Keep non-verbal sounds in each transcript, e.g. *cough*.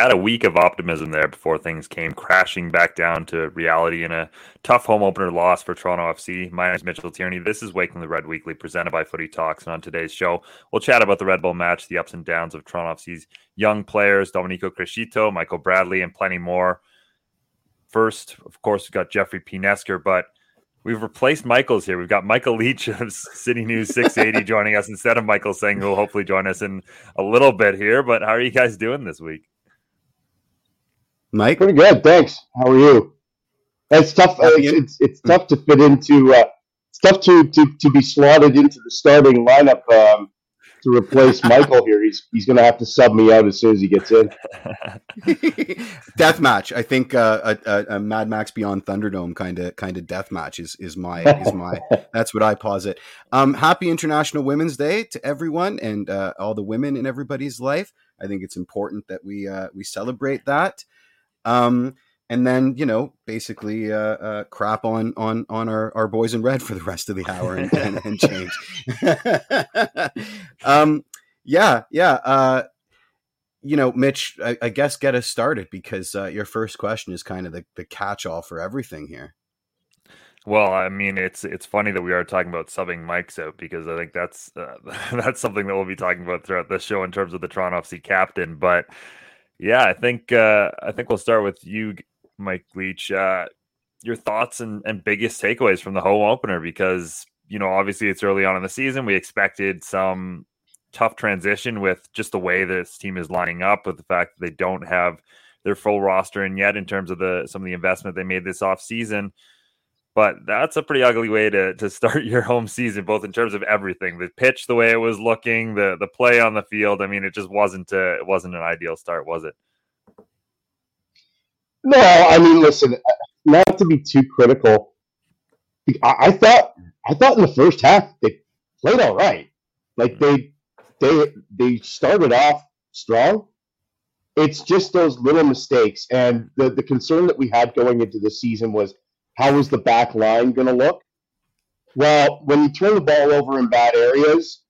Had a week of optimism there before things came crashing back down to reality in a tough home opener loss for Toronto FC. My name is Mitchell Tierney. This is Waking the Red Weekly, presented by Footy Talks. And on today's show, we'll chat about the Red Bull match, the ups and downs of Toronto FC's young players, Domenico Criscito, Michael Bradley, and plenty more. First, of course, we've got Jeffrey P. Nesker, but We've replaced Michael's here. We've got Michael Leach of *laughs* City News 680 joining us instead of Michael Singh who will hopefully join us in a little bit here. But how are you guys doing this week? Mike, pretty good, thanks. How are you? It's tough. Uh, it's, it's, it's tough to fit into. Uh, it's tough to, to to be slotted into the starting lineup um, to replace Michael here. He's he's going to have to sub me out as soon as he gets in. *laughs* death match. I think uh, a, a, Mad Max Beyond Thunderdome kind of kind of death match is is my is my. *laughs* that's what I posit. Um, happy International Women's Day to everyone and uh, all the women in everybody's life. I think it's important that we uh, we celebrate that. Um, and then you know basically uh, uh, crap on on on our, our boys in red for the rest of the hour and, and, and change. *laughs* um, yeah, yeah. Uh, you know, Mitch, I, I, guess get us started because uh, your first question is kind of the, the catch all for everything here. Well, I mean, it's it's funny that we are talking about subbing mics out because I think that's uh, *laughs* that's something that we'll be talking about throughout the show in terms of the Toronto FC captain. But yeah, I think uh, I think we'll start with you, Mike Leach. Uh, your thoughts and, and biggest takeaways from the home opener because you know obviously it's early on in the season. We expected some tough transition with just the way this team is lining up, with the fact that they don't have their full roster in yet in terms of the some of the investment they made this off season. But that's a pretty ugly way to to start *laughs* your home season, both in terms of everything, the pitch, the way it was looking, the the play on the field. I mean, it just wasn't a, it wasn't an ideal start, was it? No, I mean, listen, uh, not to be too critical. I, I thought I thought in the first half they played all right. Like mm-hmm. they they they started off strong. It's just those little mistakes, and the the concern that we had going into the season was how was the back line going to look? Well, when you turn the ball over in bad areas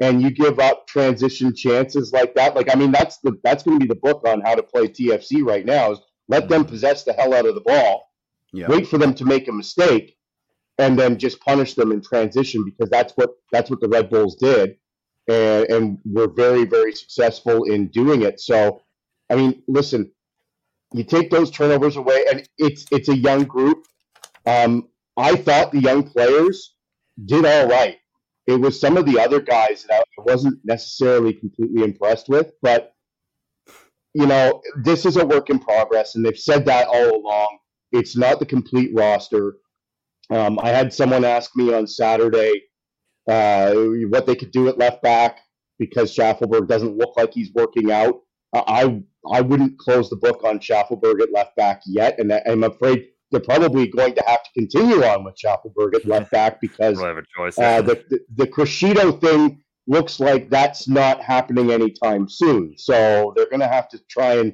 and you give up transition chances like that, like I mean, that's the that's going to be the book on how to play TFC right now. Is let them possess the hell out of the ball, yeah. wait for them to make a mistake, and then just punish them in transition because that's what that's what the Red Bulls did, and and we're very very successful in doing it. So, I mean, listen, you take those turnovers away, and it's it's a young group. Um, I thought the young players did all right. It was some of the other guys that I wasn't necessarily completely impressed with, but you know, this is a work in progress, and they've said that all along. It's not the complete roster. Um, I had someone ask me on Saturday uh, what they could do at left back because Shaffelburg doesn't look like he's working out. I I wouldn't close the book on Shaffelburg at left back yet, and I'm afraid they're probably going to have to continue on with Shaffelburg at left back because uh, the, the the Criscito thing looks like that's not happening anytime soon. So they're going to have to try and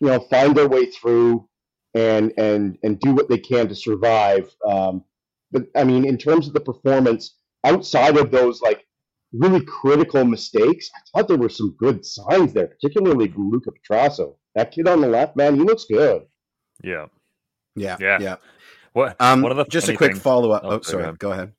you know find their way through and and and do what they can to survive. Um, but I mean, in terms of the performance outside of those like really critical mistakes, I thought there were some good signs there, particularly from Luca Petrasso. That kid on the left, man, he looks good. Yeah. Yeah. Yeah. Yeah. What? Um, one of the just a quick follow up. Oh, oh, sorry. Go ahead.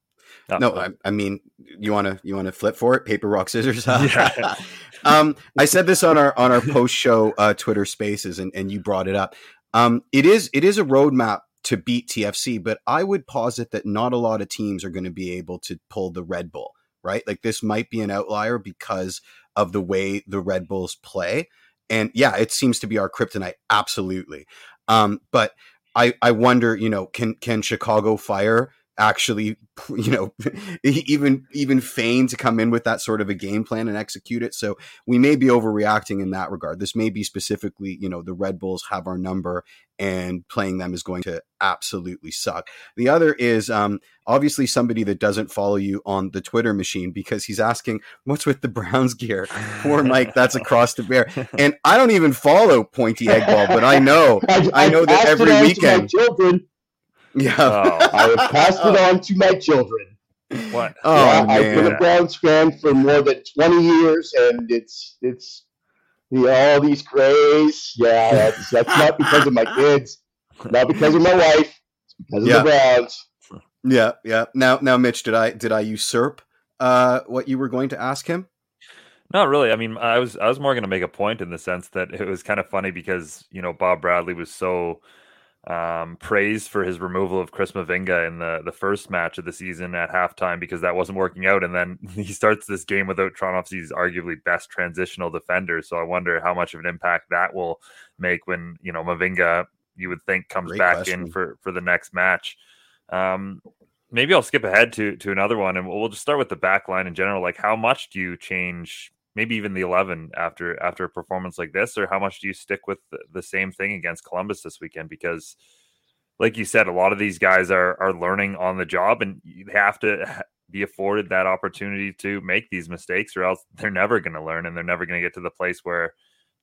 Oh, no, I, I, mean, you want to you want to flip for it? Paper, rock, scissors. *laughs* yeah. *laughs* um, I said this on our on our post show uh, Twitter Spaces, and, and you brought it up. Um, it is it is a roadmap to beat TFC, but I would posit that not a lot of teams are going to be able to pull the Red Bull. Right, like this might be an outlier because of the way the Red Bulls play. And yeah, it seems to be our kryptonite, absolutely. Um, but I, I wonder, you know, can can Chicago Fire actually, *laughs* you know, *laughs* even even feign to come in with that sort of a game plan and execute it. So we may be overreacting in that regard. This may be specifically, you know, the Red Bulls have our number, and playing them is going to absolutely suck. The other is um, obviously somebody that doesn't follow you on the Twitter machine because he's asking what's with the Browns gear. *laughs* Poor Mike, that's across the bear. And I don't even follow Pointy Eggball, but I know I, I know that every weekend. children yeah, oh. I have passed it on to my children. What? Oh, yeah, I've been a Browns fan for more than twenty years, and it's it's Yeah, all these crays. Yeah, that's, that's not because of my kids, not because of my wife, it's because of the Browns. Yeah, yeah. Now, now, Mitch, did I did I usurp uh, what you were going to ask him? Not really. I mean, I was I was more going to make a point in the sense that it was kind of funny because you know Bob Bradley was so um, praised for his removal of Chris Mavinga in the the first match of the season at halftime because that wasn't working out, and then *laughs* he starts this game without FC's arguably best transitional defender. So I wonder how much of an impact that will make when you know Mavinga you would think comes Great back question. in for for the next match. Um, maybe I'll skip ahead to to another one, and we'll, we'll just start with the back line in general. Like, how much do you change? Maybe even the eleven after after a performance like this, or how much do you stick with the, the same thing against Columbus this weekend? Because, like you said, a lot of these guys are are learning on the job, and you have to *laughs* be afforded that opportunity to make these mistakes, or else they're never going to learn, and they're never going to get to the place where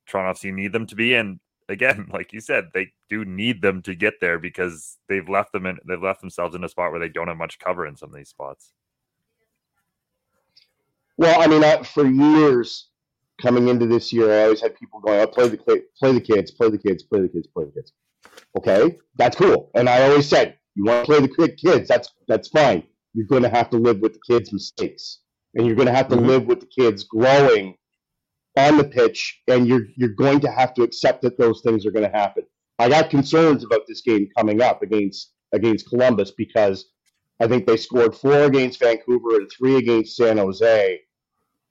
Toronto FC need them to be. And again, *laughs* like you said, they do need them to get there because they've left them in they've left themselves in a spot where they don't have much cover in some of these spots. Well, I mean, I, for years coming into this year, I always had people going, "I oh, play the play the kids, play the kids, play the kids, play the kids." Okay, that's cool. And I always said, "You want to play the kids? That's that's fine. You're going to have to live with the kids' mistakes, and you're going to have to mm-hmm. live with the kids growing on the pitch, and you're you're going to have to accept that those things are going to happen. I got concerns about this game coming up against against Columbus because I think they scored four against Vancouver and three against San Jose.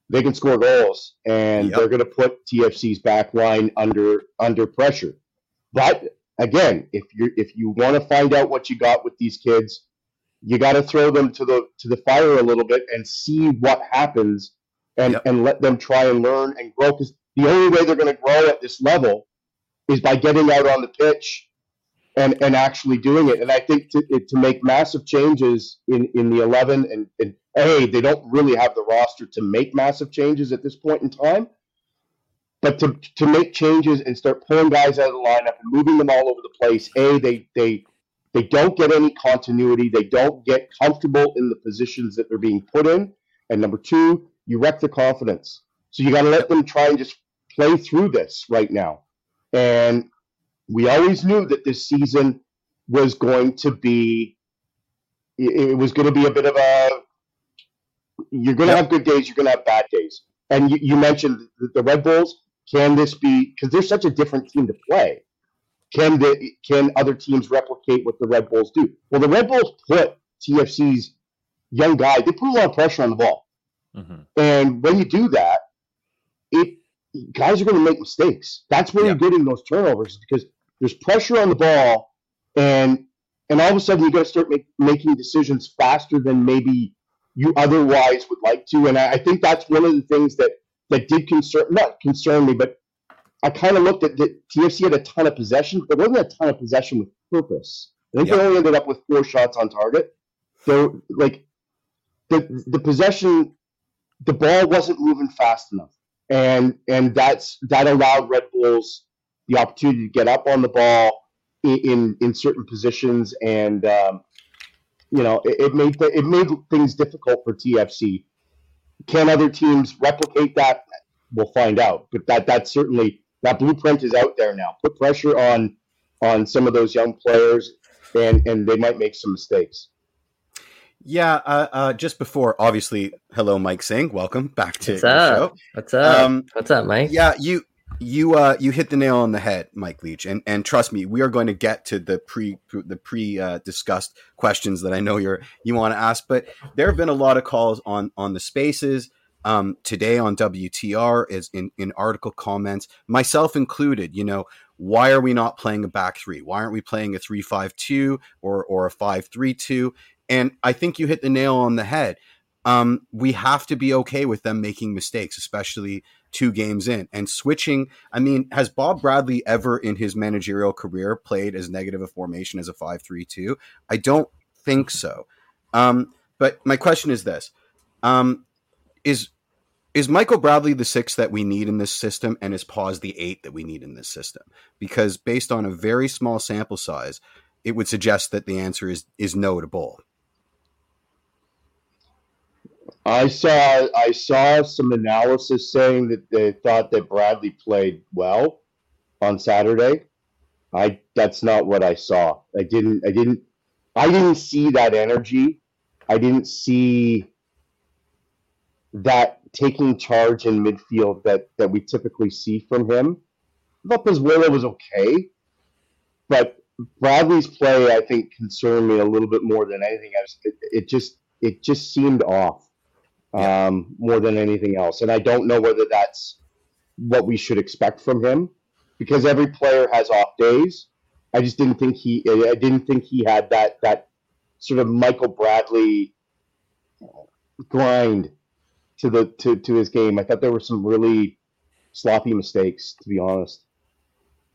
They can score goals, and yep. they're going to put TFC's back line under under pressure. But again, if you if you want to find out what you got with these kids, you got to throw them to the to the fire a little bit and see what happens and, yep. and let them try and learn and grow. Because the only way they're going to grow at this level is by getting out on the pitch and, and actually doing it. And I think to, to make massive changes in, in the 11, and, and A, they don't really have the roster to make massive changes at this point in time. But to, to make changes and start pulling guys out of the lineup and moving them all over the place, A, they, they, they don't get any continuity. They don't get comfortable in the positions that they're being put in. And number two, you wreck their confidence. So you got to let them try and just play through this right now. And we always knew that this season was going to be, it was going to be a bit of a, you're going to have good days, you're going to have bad days. And you, you mentioned the Red Bulls. Can this be, because they're such a different team to play, can, the, can other teams replicate what the Red Bulls do? Well, the Red Bulls put TFC's young guy, they put a lot of pressure on the ball. Mm-hmm. And when you do that, it guys are going to make mistakes. That's where you're getting those turnovers because there's pressure on the ball, and and all of a sudden you got to start make, making decisions faster than maybe you otherwise would like to. And I, I, think that's one of the things that that did concern not concern me, but I kind of looked at the TFC had a ton of possession, but wasn't a ton of possession with purpose. I think they only ended up with four shots on target. So like the the possession the ball wasn't moving fast enough, and and that's that allowed Red Bulls the opportunity to get up on the ball in in, in certain positions, and um, you know it, it made the, it made things difficult for TFC. Can other teams replicate that? We'll find out, but that that certainly that blueprint is out there now. Put pressure on on some of those young players, and and they might make some mistakes. Yeah, uh, uh, just before, obviously, hello, Mike Singh. Welcome back to What's the up? show. What's up? Um, What's up, Mike? Yeah, you you uh, you hit the nail on the head, Mike Leach, and and trust me, we are going to get to the pre the pre uh, discussed questions that I know you're you want to ask. But there have been a lot of calls on on the spaces. Um, today on WTR is in, in article comments, myself included, you know, why are we not playing a back three? Why aren't we playing a three five two or or a five three two? And I think you hit the nail on the head. Um, we have to be okay with them making mistakes, especially two games in and switching. I mean, has Bob Bradley ever in his managerial career played as negative a formation as a 5 3 2? I don't think so. Um, but my question is this um, Is is Michael Bradley the six that we need in this system, and is Pause the eight that we need in this system? Because based on a very small sample size, it would suggest that the answer is is no to both. I saw I saw some analysis saying that they thought that Bradley played well on Saturday. I that's not what I saw. I didn't I didn't I didn't see that energy. I didn't see that taking charge in midfield that that we typically see from him. I thought Pozuelo was okay, but Bradley's play I think concerned me a little bit more than anything else. It, it just it just seemed off um, more than anything else, and I don't know whether that's what we should expect from him because every player has off days. I just didn't think he I didn't think he had that that sort of Michael Bradley grind to the to, to his game. I thought there were some really sloppy mistakes, to be honest.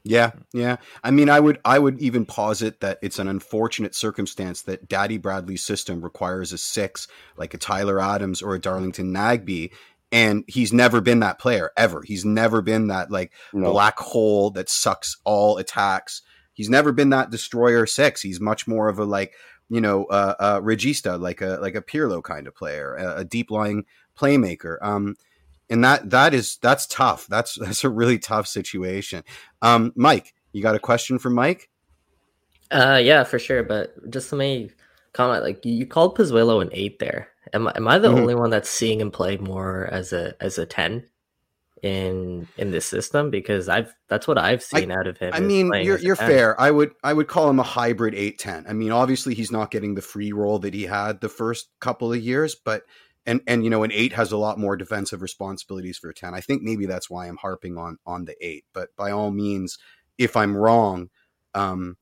Yeah, yeah. I mean, I would I would even posit that it's an unfortunate circumstance that Daddy Bradley's system requires a six, like a Tyler Adams or a Darlington Nagbe, and he's never been that player ever. He's never been that like no. black hole that sucks all attacks. He's never been that destroyer six. He's much more of a like you know uh, uh regista, like a like a Pirlo kind of player, a, a deep lying playmaker. Um, and that that is that's tough. That's *laughs* that's a really tough situation. Um, Mike, you got a question for Mike? Uh, yeah, for sure. But just to make comment. Like you called Pozuelo an eight there. Am I, am I the mm-hmm. only one that's seeing him play more as a as a ten in in this system? Because I've that's what I've seen I, out of him. I mean, you're you're fair. I would I would call him a hybrid eight ten. I mean, obviously he's not getting the free role that he had the first couple of years, but and and you know an eight has a lot more defensive responsibilities for a 10 i think maybe that's why i'm harping on on the eight but by all means if i'm wrong um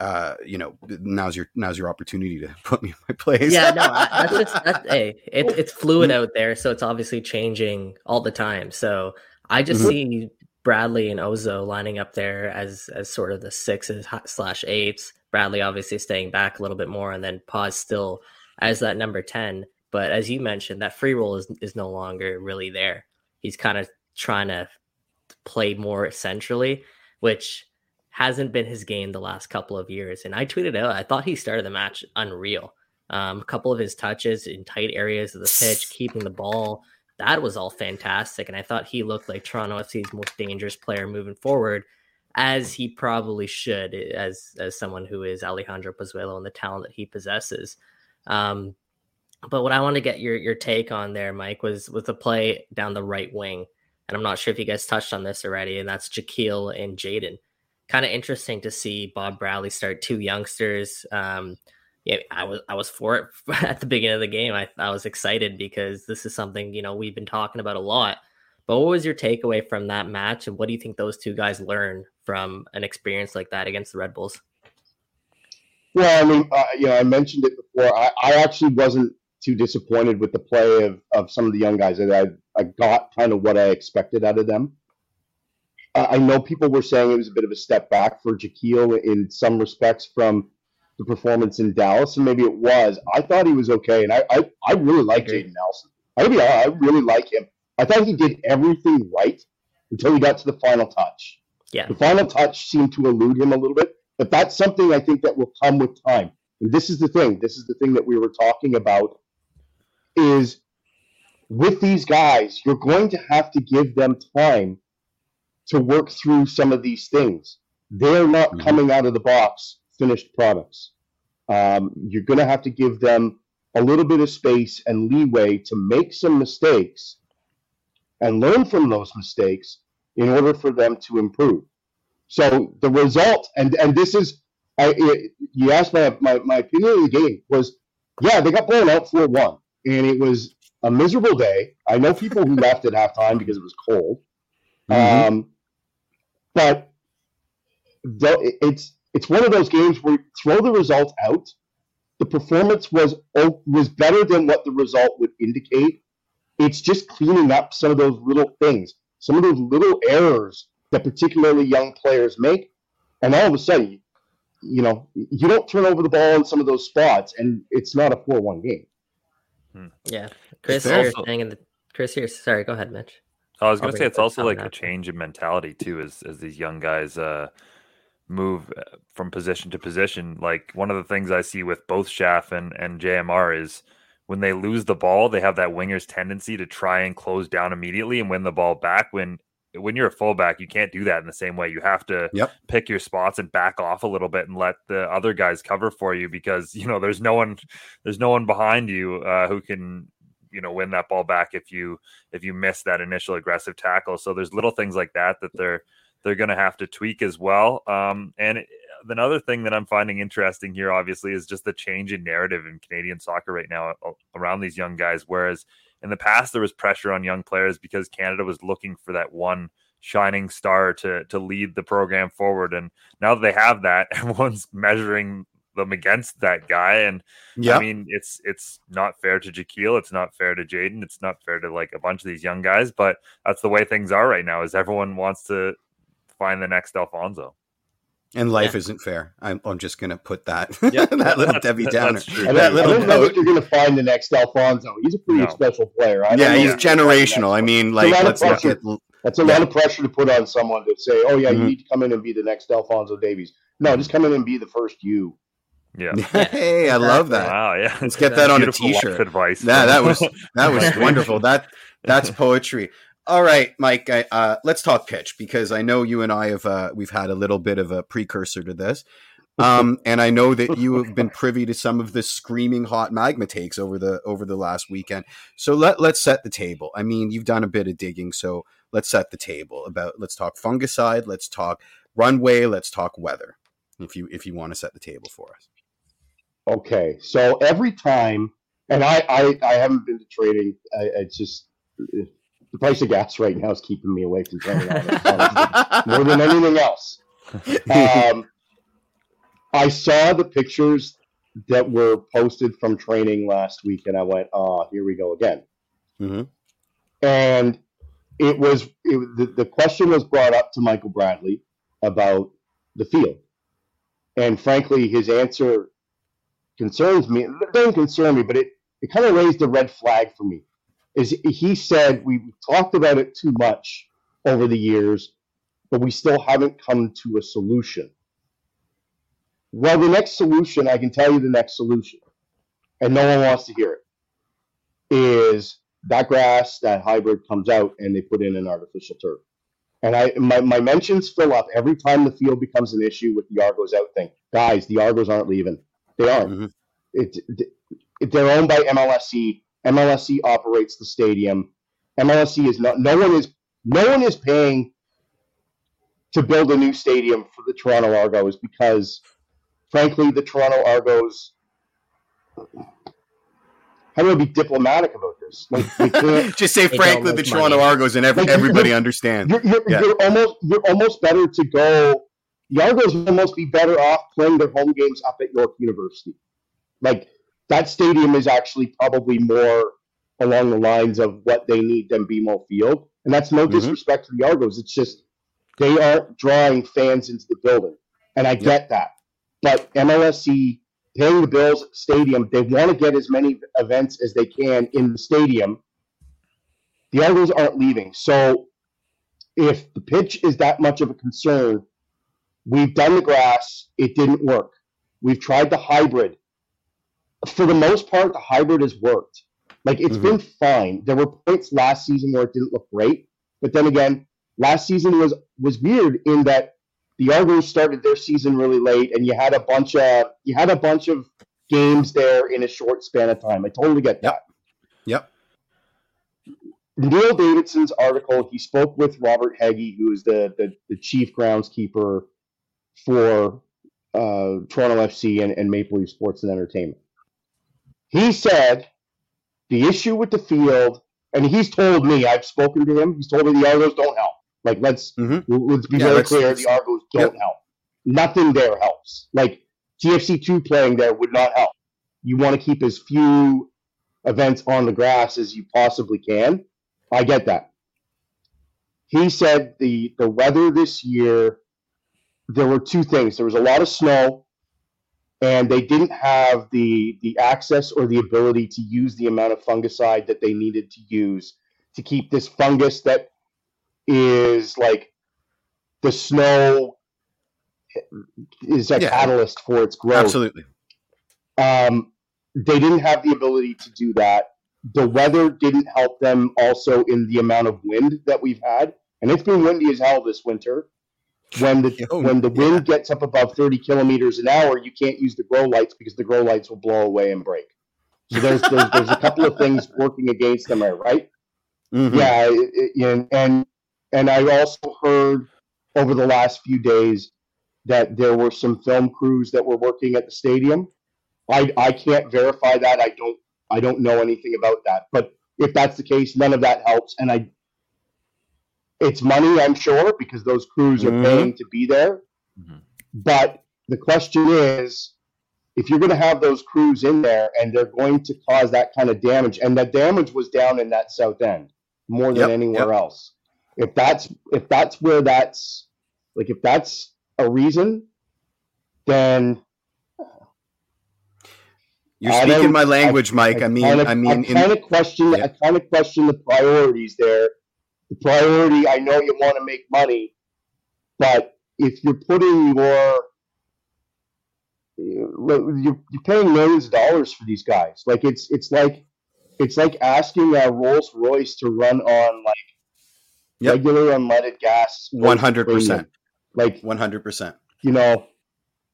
uh you know now's your now's your opportunity to *laughs* put me in my place. Yeah no that's just that's *laughs* hey it, it's fluid out there so it's obviously changing all the time. So i just mm-hmm. see bradley and ozo lining up there as as sort of the sixes slash eights. Bradley obviously staying back a little bit more and then pause still as that number 10 but as you mentioned, that free role is is no longer really there. He's kind of trying to play more centrally, which hasn't been his game the last couple of years. And I tweeted out, I thought he started the match unreal. Um, a couple of his touches in tight areas of the pitch, *laughs* keeping the ball, that was all fantastic. And I thought he looked like Toronto FC's most dangerous player moving forward, as he probably should, as as someone who is Alejandro Pozuelo and the talent that he possesses. Um, but what I want to get your your take on there, Mike, was with the play down the right wing, and I'm not sure if you guys touched on this already, and that's Jahkeele and Jayden. Kind of interesting to see Bob Bradley start two youngsters. Um, yeah, I was I was for it *laughs* at the beginning of the game. I I was excited because this is something you know we've been talking about a lot. But what was your takeaway from that match, and what do you think those two guys learn from an experience like that against the Red Bulls? Well, I mean, uh, you know, I mentioned it before. I, I actually wasn't too disappointed with the play of, of some of the young guys. I, I got kind of what I expected out of them. I know people were saying it was a bit of a step back for Jahkeele in some respects from the performance in Dallas, and maybe it was. I thought he was okay, and I I, I really like Jayden Nelson. I I really like him. I thought he did everything right until he got to the final touch. Yeah, the final touch seemed to elude him a little bit, but that's something I think that will come with time. And this is the thing. This is the thing that we were talking about is with these guys, you're going to have to give them time to work through some of these things. They're not mm-hmm. coming out of the box finished products. Um, you're going to have to give them a little bit of space and leeway to make some mistakes and learn from those mistakes in order for them to improve. So the result, and and this is, I, it, you asked my, my my opinion of the game was, yeah, they got blown out four one and it was a miserable day. I know people who left at halftime because it was cold. Mm-hmm. Um, but the, it's it's one of those games where you throw the result out. The performance was was better than what the result would indicate. It's just cleaning up some of those little things, some of those little errors that particularly young players make, and all of a sudden, you know, you don't turn over the ball in some of those spots, and it's not a four-one game. Hmm. Yeah, Chris here also, saying in the Chris here. Sorry, go ahead, Mitch. I was going to say it's also like a change in mentality too, as as these young guys uh, move uh, from position to position. Like one of the things I see with both Schaff and and JMR is when they lose the ball, they have that winger's tendency to try and close down immediately and win the ball back. When when you're a fullback, you can't do that in the same way. You have to yep. pick your spots and back off a little bit and let the other guys cover for you because *laughs* you know there's no one there's no one behind you uh, who can you know win that ball back if you if you miss that initial aggressive tackle. So there's little things like that that they're they're going to have to tweak as well. Um, and it, another thing that I'm finding interesting here, obviously, is just the change in narrative in Canadian soccer right now around these young guys. Whereas in the past, there was pressure on young players because Canada was looking for that one shining star to to lead the program forward. And now that they have that, *laughs* everyone's measuring them against that guy. And yeah, I mean, it's it's not fair to Jahkeele. It's not fair to Jayden, It's not fair to like a bunch of these young guys. But that's the way things are right now. Is everyone wants to find the next Alfonso. And life yeah. isn't fair. I'm, I'm just going to put that yeah. *laughs* that little Debbie Downer. I, that little I don't know if you're going to find the next Alfonso. He's a pretty no. special player. yeah, he's generational. I mean, like, let's look at. That's a yeah. lot of pressure to put on someone to say, "Oh yeah, mm-hmm. you need to come in and be the next Alfonso Davies." No, just come in and be the first you. Yeah. *laughs* hey, I love that. Wow. Yeah. Let's get that on a t-shirt. Advice. Yeah, that was that was *laughs* wonderful. That that's poetry. All right, Mike. I, uh, let's talk pitch because I know you and I have uh, we've had a little bit of a precursor to this, um, *laughs* and I know that you have been privy to some of the screaming hot magma takes over the over the last weekend. So let let's set the table. I mean, you've done a bit of digging, so let's set the table. About let's talk fungicide, let's talk runway, let's talk weather. If you if you want to set the table for us. Okay, so every time, and I I, I haven't been to trading. I, it's just the price of gas right now is keeping me away from training more than anything else. Um, I saw the pictures that were posted from training last week, and I went, "Oh, here we go again." Mm-hmm. And it was it, the, the question was brought up to Michael Bradley about the field, and frankly, his answer concerns me. It doesn't concern me, but it it kind of raised a red flag for me is he said we've talked about it too much over the years, but we still haven't come to a solution. Well, the next solution, I can tell you the next solution, and no one wants to hear it, is that grass, that hybrid comes out and they put in an artificial turf. And I my, my mentions fill up every time the field becomes an issue with the Argos out thing. Guys, the Argos aren't leaving. They aren't. Mm-hmm. It, it, they're owned by MLSE. MLSE operates the stadium. MLSE is not. No one is. No one is paying to build a new stadium for the Toronto Argos because, frankly, the Toronto Argos. How do I be diplomatic about this? Like, *laughs* just say frankly, the Toronto money. Argos, and every, like, everybody understands. You're, you're, yeah. you're, almost you're almost better to go. The Argos would almost be better off playing their home games up at York University. Like that stadium is actually probably more along the lines of what they need than BMO Field. And that's no mm-hmm. disrespect to the Argos. It's just they aren't drawing fans into the building. And I get that. But MLSE paying the bills stadium, they want to get as many events as they can in the stadium. The Argos aren't leaving. So if the pitch is that much of a concern, we've done the grass, it didn't work. We've tried the hybrid, for the most part, the hybrid has worked. Like it's mm-hmm. been fine. There were points last season where it didn't look great, but then again, last season was was weird in that the Argos started their season really late, and you had a bunch of you had a bunch of games there in a short span of time. I totally get that. Yep. Neil Davidson's article, he spoke with Robert Heggie, who is the, the, the chief groundskeeper for uh, Toronto FC and, and Maple Leaf Sports and Entertainment. He said the issue with the field, and he's told me, I've spoken to him, he's told me the Argos don't help. Like, let's, mm-hmm. let's be yeah, very clear the Argos don't yep. help. Nothing there helps. Like, TFC2 playing there would not help. You want to keep as few events on the grass as you possibly can. I get that. He said the the weather this year, there were two things. There was a lot of snow, and they didn't have the the access or the ability to use the amount of fungicide that they needed to use to keep this fungus that is like the snow is a yeah. catalyst for its growth. Absolutely. Um, they didn't have the ability to do that. The weather didn't help them also in the amount of wind that we've had. And it's been windy as hell this winter. When the *laughs* oh, when the wind yeah. gets up above 30 kilometers an hour, you can't use the grow lights because the grow lights will blow away and break. So there's there's, there's a couple of things working against them there, right? Mm-hmm. Yeah, it, it, and and and I also heard over the last few days that there were some film crews that were working at the stadium. I I can't verify that. I don't I don't know anything about that. But if that's the case, none of that helps. And I it's money, I'm sure, because those crews are mm-hmm. paying to be there. Mm-hmm. But the question is, if you're going to have those crews in there and they're going to cause that kind of damage, and that damage was down in that south end more than yep, anywhere yep. else. If that's if that's where that's like if that's a reason, then you're speaking my language, I, Mike. I, I mean, kinda, I mean, I kind of question. Yeah. I kind of question the priorities there. The priority. I know you want to make money, but if you're putting your you're, you're paying millions of dollars for these guys. Like it's it's like it's like asking uh, a Rolls Royce to run on like yep. regular unleaded gas. One hundred percent. Like one hundred percent. You know,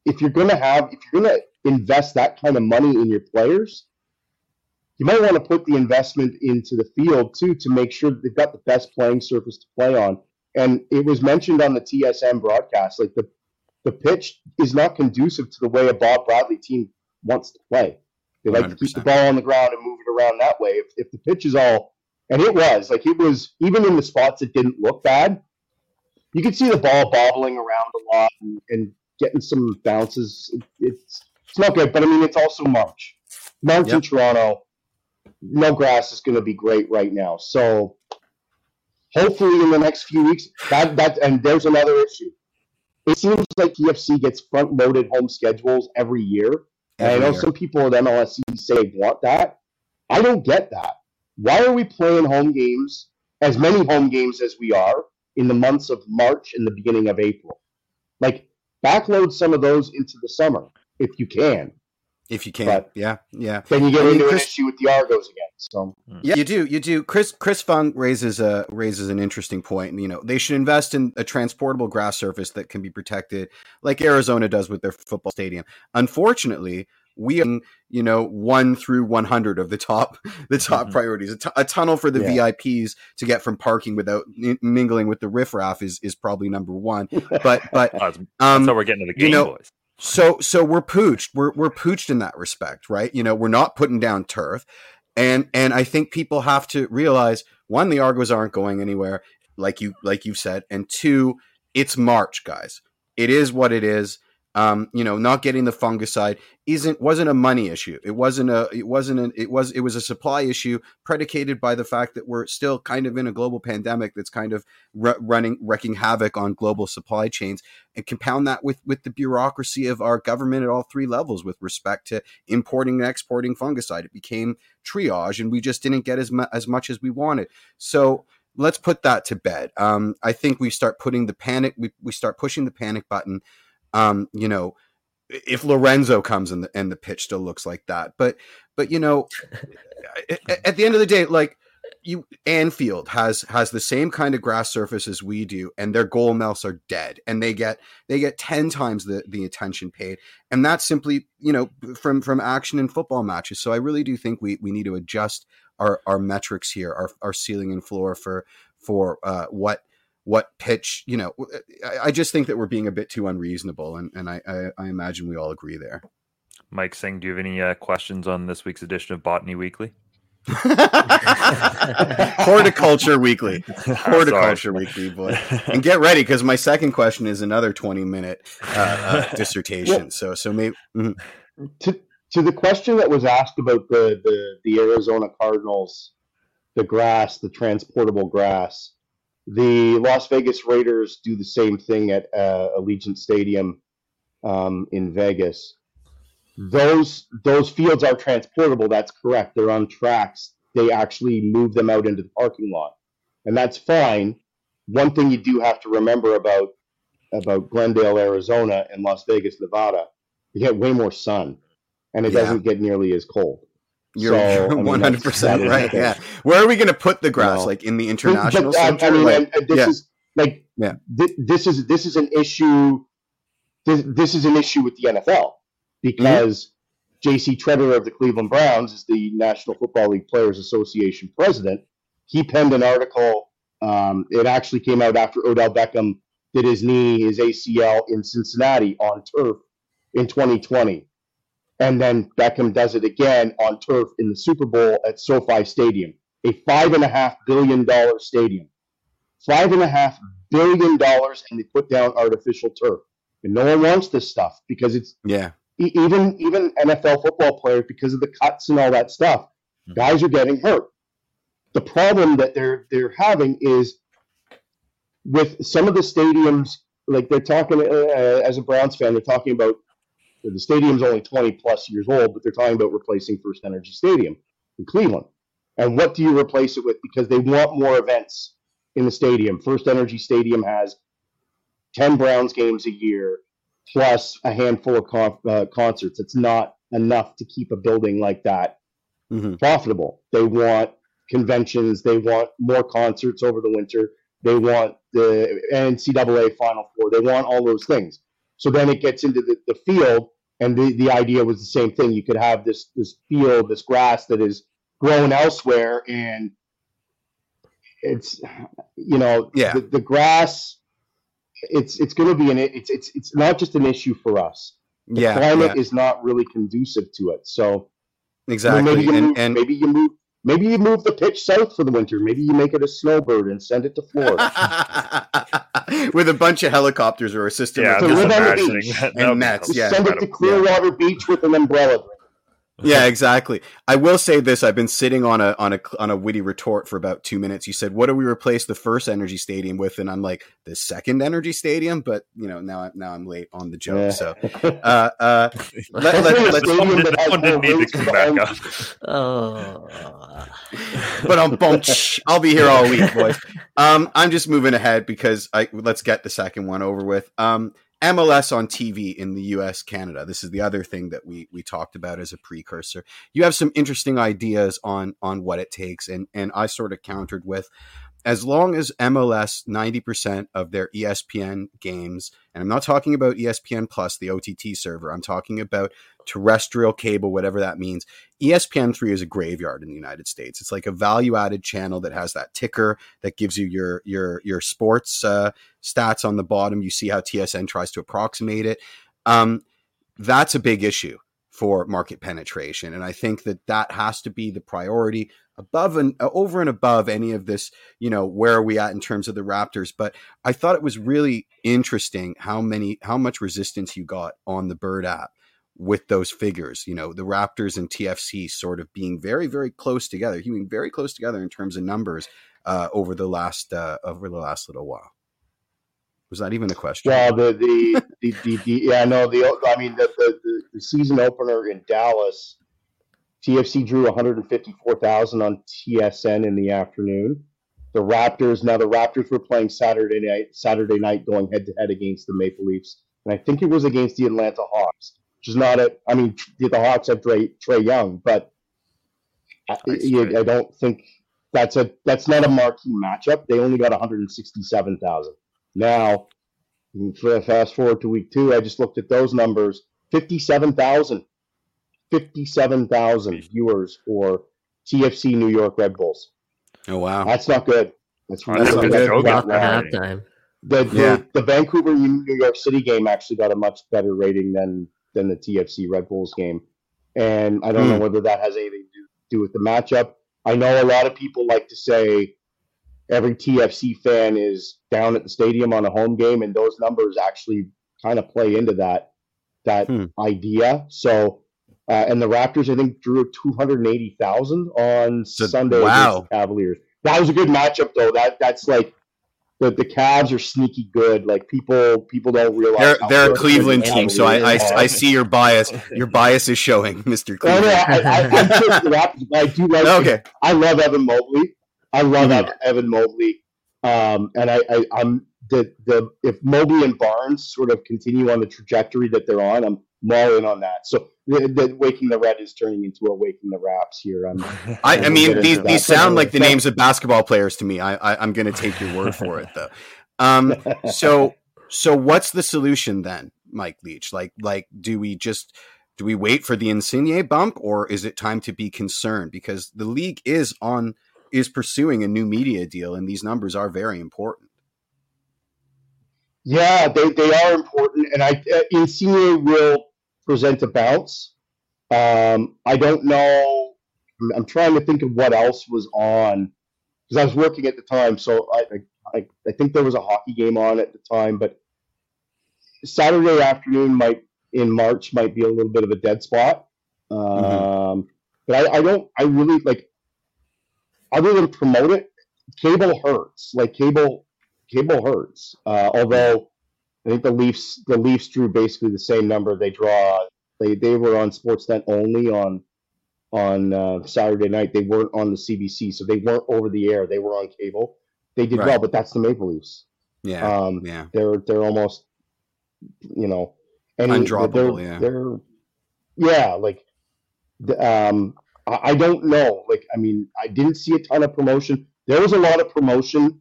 if you're gonna have if you're gonna invest that kind of money in your players, you might want to put the investment into the field too to make sure that they've got the best playing surface to play on. And it was mentioned on the TSN broadcast, like the the pitch is not conducive to the way a Bob Bradley team wants to play. They like 100%. to keep the ball on the ground and move it around that way. If, if the pitch is all, and it was like it was even in the spots that didn't look bad, you could see the ball bobbling around a lot and, and getting some bounces. It, it's it's not good, but I mean it's also March. March yep. in Toronto, no grass is going to be great right now. So hopefully in the next few weeks, that that and there's another issue it seems like TFC gets front loaded home schedules every year. And I know year. some people at MLSE say they want that. I don't get that. Why are we playing home games, as many home games as we are, in the months of March and the beginning of April? Like, backload some of those into the summer if you can. If you can, but yeah, yeah. Then you get I mean, into Chris, an issue with the Argos again. So yeah, you do, you do. Chris Chris Fung raises a raises an interesting point. You know, they should invest in a transportable grass surface that can be protected, like Arizona does with their football stadium. Unfortunately, we you know one through 100 of the top *laughs* the top mm-hmm. priorities a, t- a tunnel for the yeah. vips to get from parking without n- mingling with the riffraff is is probably number one but but *laughs* um, so we're getting to the game you know, boys so so we're pooched. We're we're pooched in that respect, right? You know, we're not putting down turf. And and I think people have to realize one, the Argos aren't going anywhere, like you like you've said, and two, it's March, guys. It is what it is um, you know, not getting the fungicide isn't wasn't a money issue. It wasn't a it wasn't an it was it was a supply issue predicated by the fact that we're still kind of in a global pandemic that's kind of r- running wrecking havoc on global supply chains, and compound that with with the bureaucracy of our government at all three levels with respect to importing and exporting fungicide. It became triage, and we just didn't get as mu- as much as we wanted. So let's put that to bed. Um, I think we start putting the panic we we start pushing the panic button um, you know, if Lorenzo comes and the, and the pitch still looks like that, but but you know, at, at the end of the day, like you Anfield has has the same kind of grass surface as we do, and their goal mouths are dead, and they get they get ten times the the attention paid, and that's simply you know from from action in football matches. So I really do think we we need to adjust our our metrics here, our our ceiling and floor for for uh, what what pitch, you know, I, I, just think that we're being a bit too unreasonable, and, and I, I, I imagine we all agree there. Mike Singh, do you have any uh, questions on this week's edition of Botany Weekly? *laughs* Horticulture Weekly. *laughs* Horticulture Weekly, boy. And get ready because my second question is another 20 minute uh, uh, *laughs* dissertation. So, so maybe. Mm-hmm. To, to the question that was asked about the, the, the Arizona Cardinals, the grass, the transportable grass, the Las Vegas Raiders do the same thing at uh, Allegiant Stadium um, in Vegas. Those those fields are transportable. That's correct. They're on tracks. They actually move them out into the parking lot, and that's fine. One thing you do have to remember about about Glendale, Arizona, and Las Vegas, Nevada, you get way more sun, and it yeah. doesn't get nearly as cold. You're one hundred percent right. Yeah, where are we going to put the grass? No. Like in the international but, center? I mean, like, this yeah. is like yeah. Th- this is this is an issue. This, this is an issue with the NFL because mm-hmm. J.C. Tretter of the Cleveland Browns is the National Football League Players Association president. He penned an article. Um, it actually came out after Odell Beckham did his knee, his ACL in Cincinnati on turf in 2020 and then Beckham does it again on turf in the Super Bowl at SoFi Stadium, a five and a half billion dollar stadium. Five and a half billion dollars, and they put down artificial turf. And no one wants this stuff because it's yeah. even even NFL football players because of the cuts and all that stuff, mm-hmm. guys are getting hurt. The problem that they're they're having is with some of the stadiums, like they're talking uh, as a Browns fan, they're talking about the stadium's only 20 plus years old, but they're talking about replacing First Energy Stadium in Cleveland. And what do you replace it with? Because they want more events in the stadium. First Energy Stadium has 10 Browns games a year plus a handful of con- uh, concerts. It's not enough to keep a building like that mm-hmm. profitable. They want conventions, they want more concerts over the winter, they want the NCAA Final Four, they want all those things. So then it gets into the, the field, and the, the idea was the same thing. You could have this this field, this grass that is grown elsewhere, and it's you know yeah. the, the grass. It's it's going to be an it's it's it's not just an issue for us. The yeah, climate yeah. is not really conducive to it. So exactly, maybe you and, move, and maybe you move Maybe you move the pitch south for the winter. Maybe you make it a snowbird and send it to Florida. *laughs* *laughs* With a bunch of helicopters or a system yeah, of live on the beach. *laughs* and nets. Yeah, send it to Clearwater yeah. Beach with an umbrella yeah, exactly. I will say this: I've been sitting on a on a on a witty retort for about two minutes. You said, "What do we replace the first Energy Stadium with?" And I'm like, "The second Energy Stadium." But you know, now now I'm late on the joke. Yeah. So, uh, uh, *laughs* let, let, let's someone, someone need to come back *laughs* up. Oh, *laughs* but I'm I'll be here all week, boys. Um, I'm just moving ahead because I let's get the second one over with. Um, MLS on TV in the US, Canada. This is the other thing that we we talked about as a precursor. You have some interesting ideas on on what it takes and and I sort of countered with as long as MLS 90% of their ESPN games, and I'm not talking about ESPN Plus, the OTT server, I'm talking about terrestrial cable, whatever that means. ESPN3 is a graveyard in the United States. It's like a value added channel that has that ticker that gives you your your your sports uh, stats on the bottom. You see how TSN tries to approximate it. Um, that's a big issue for market penetration. And I think that that has to be the priority above and uh, over and above any of this, you know, where are we at in terms of the Raptors? But I thought it was really interesting how many, how much resistance you got on the Bird app with those figures, you know, the Raptors and TFC sort of being very, very close together, being very close together in terms of numbers uh, over the last, uh, over the last little while. Was that even a question? Well, the the, the, the, the yeah, no, the I mean the, the, the season opener in Dallas, TFC drew 154,000 on TSN in the afternoon. The Raptors now the Raptors were playing Saturday night Saturday night going head to head against the Maple Leafs, and I think it was against the Atlanta Hawks, which is not a. I mean, the Hawks have Trae, Trae Young, but I, I don't think that's a that's not a marquee matchup. They only got 167,000. Now, fast forward to week two, I just looked at those numbers 57,000. 57,000 viewers for TFC New York Red Bulls. Oh, wow. That's not good. That's, not good. halftime. The, the, yeah. the Vancouver New York City game actually got a much better rating than than the TFC Red Bulls game. And I don't mm. know hmm. whether that has anything to do with the matchup. I know a lot of people like to say every TFC fan is down at the stadium on a home game, and those numbers actually kind of play into that that hmm. idea. So, uh, and the Raptors, I think, drew two hundred eighty thousand on so, Sunday wow. against the Cavaliers. That was a good matchup, though. That that's like the the Cavs are sneaky good. Like people people don't realize they're they're a Cleveland team, so I, I, I see your bias. Your bias is showing, *laughs* Mister Cleveland. Oh, no, I, I, I'm just the Raptors. I do like. Okay. I love Evan Mobley. I love mm-hmm. Evan Mobley, um, and I, I, am the the if Mobley and Barnes sort of continue on the trajectory that they're on, I'm I'm in on that. So the, the Waking the Red is turning into a Waking the Raps here. I'm, I, I mean, these, these sound like the names of basketball players to me. I, I am going to take your word for it, though. Um, so so what's the solution then, Mike Leach? Like like do we just do we wait for the Insigne bump, or is it time to be concerned because the league is on is pursuing a new media deal, and these numbers are very important. Yeah, they, they are important, and I uh, Insigne will present a bounce. Um, I don't know. I'm trying to think of what else was on because I was working at the time, so I, I I think there was a hockey game on at the time, but Saturday afternoon might in March might be a little bit of a dead spot. Um, mm-hmm. But I, I don't. I really like. Other than promote it, cable hurts. Like cable, cable hurts. Uh, although I think the Leafs, the Leafs drew basically the same number. They draw. They they were on Sportsnet only on on uh, Saturday night. They weren't on the CBC, so they weren't over the air. They were on cable. They did right. well, but that's the Maple Leafs. Yeah, um, yeah. They're they're almost, you know, any, undroppable. They're, yeah, they're yeah, like um, I, I don't know. Like, I mean, I didn't see a ton of promotion. There was a lot of promotion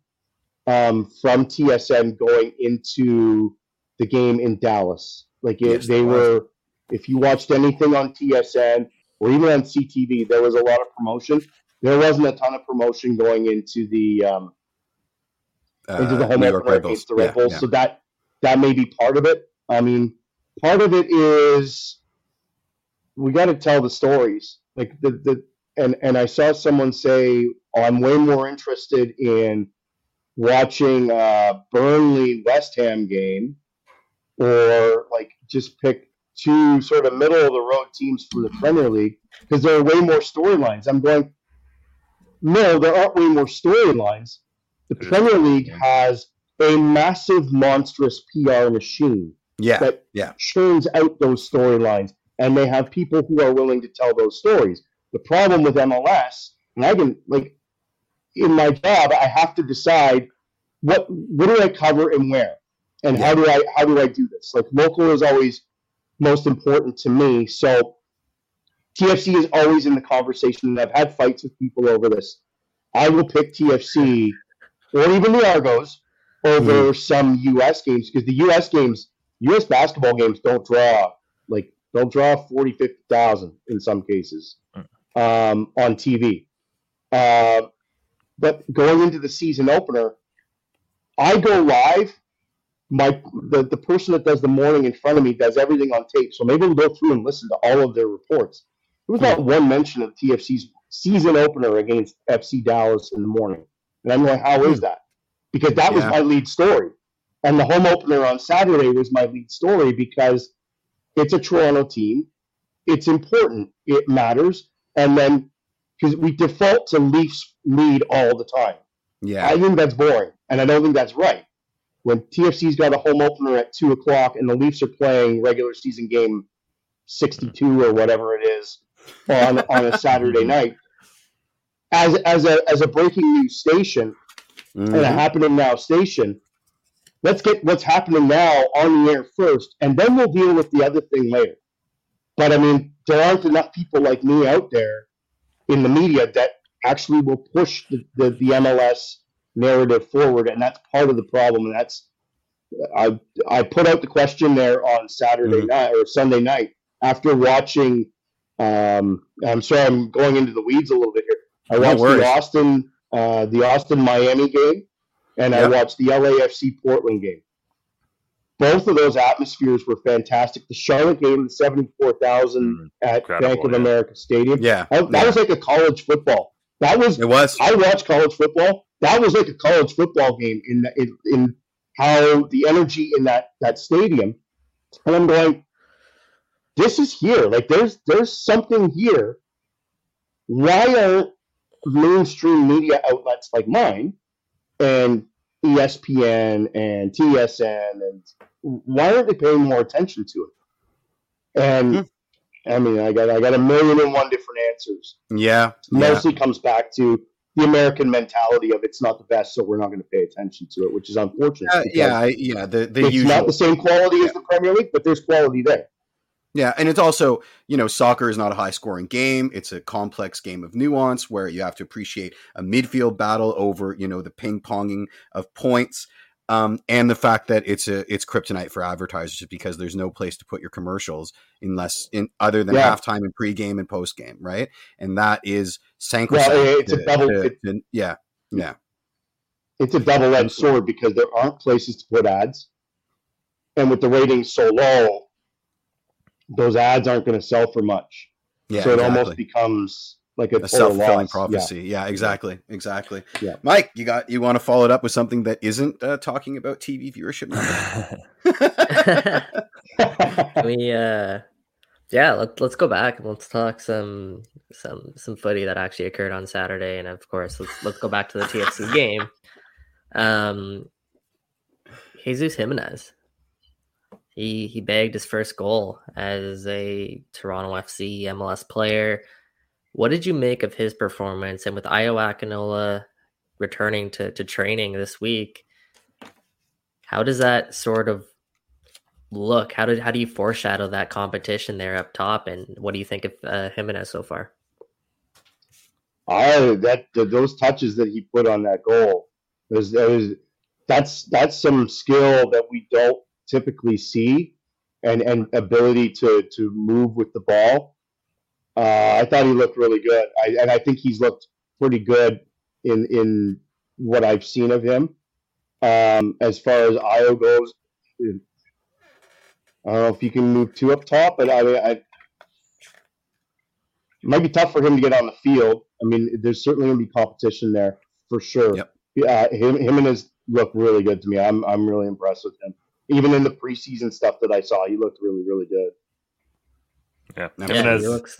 um, from TSN going into the game in Dallas. Like, it, yes, they were. If you watched anything on TSN or even on CTV, there was a lot of promotion. There wasn't a ton of promotion going into the um, uh, into the home opener against the Red Bulls. Yeah. So that that may be part of it. I mean, part of it is we got to tell the stories. Like the the and and I saw someone say oh, I'm way more interested in watching a Burnley West Ham game or like just pick two sort of middle of the road teams for the Premier League because there are way more storylines. I'm going no, there aren't way more storylines. The Premier League has a massive, monstrous PR machine yeah, that yeah. churns out those storylines, and they have people who are willing to tell those stories. The problem with MLS, and I can like in my job, I have to decide what what do I cover and where, and yeah. how do I how do I do this? Like local is always most important to me, so TFC is always in the conversation, I've had fights with people over this. I will pick TFC or even the Argos over mm. some U.S. games because the U.S. games U.S. basketball games don't draw like they'll draw 40, 50,000 in some cases hmm. um, on TV. Uh, but going into the season opener, I go live. My the, the person that does the morning in front of me does everything on tape. So maybe we'll go through and listen to all of their reports. There was not one mention of TFC's season opener against FC Dallas in the morning. And I'm like, how is that? Because that yeah. was my lead story. And the home opener on Saturday was my lead story because it's a Toronto team. It's important. It matters. And then because we default to Leafs lead all the time. Yeah. I think that's boring. And I don't think that's right. When TFC's got a home opener at two o'clock and the Leafs are playing regular season game 62 or whatever it is on, on a Saturday *laughs* night, as, as, a, as a breaking news station mm-hmm. and a happening now station, let's get what's happening now on the air first, and then we'll deal with the other thing later. But I mean, there aren't enough people like me out there in the media that actually will push the, the, the MLS narrative forward, and that's part of the problem. And that's I I put out the question there on Saturday mm-hmm. night or Sunday night after watching. Um, I'm sorry, I'm going into the weeds a little bit here. I watched no the Austin uh, the Austin Miami game and yep. I watched the LAFC Portland game. Both of those atmospheres were fantastic. The Charlotte game, the 74,000 mm, at Bank of yeah. America Stadium. Yeah. I, that yeah. was like a college football. That was, it was. I watched college football. That was like a college football game in, in, in how the energy in that, that stadium. And I'm going, this is here. Like there's, there's something here. Why aren't mainstream media outlets like mine and ESPN and TSN and why aren't they paying more attention to it? And hmm. I mean, I got I got a million and one different answers. Yeah, mostly yeah. comes back to the American mentality of it's not the best, so we're not going to pay attention to it, which is unfortunate. Uh, yeah, yeah. The, the it's usual. not the same quality yeah. as the Premier League, but there's quality there. Yeah, and it's also, you know, soccer is not a high scoring game. It's a complex game of nuance where you have to appreciate a midfield battle over, you know, the ping ponging of points. Um, and the fact that it's a it's kryptonite for advertisers because there's no place to put your commercials unless in other than yeah. halftime and pregame and postgame, right? And that is. Well, it's to, a double. To, to, yeah, yeah. It's a double edged sword because there aren't places to put ads, and with the ratings so low, those ads aren't going to sell for much. Yeah, so it exactly. almost becomes like a, a self-fulfilling prophecy. Yeah. yeah. exactly, exactly. Yeah, Mike, you got you want to follow it up with something that isn't uh, talking about TV viewership *laughs* we uh, yeah, let, let's go back and let's talk some some some footy that actually occurred on Saturday, and of course, let's let's go back to the TFC game. Um, Jesus Jimenez he he bagged his first goal as a Toronto FC MLS player. What did you make of his performance? And with Ayo Akinola returning to, to training this week, how does that sort of look? How did how do you foreshadow that competition there up top? And what do you think of uh, Jimenez so far? I that those touches that he put on that goal was, was that's that's some skill that we don't typically see and and ability to to move with the ball. Uh, I thought he looked really good, I, and I think he's looked pretty good in in what I've seen of him. Um, as far as Ayo goes, I don't know if you can move two up top, but I mean, I, it might be tough for him to get on the field. I mean, there's certainly going to be competition there for sure. Yep. Yeah, him, him and his look really good to me. I'm I'm really impressed with him even in the preseason stuff that I saw, he looked really, really good. Yeah, yeah he looks,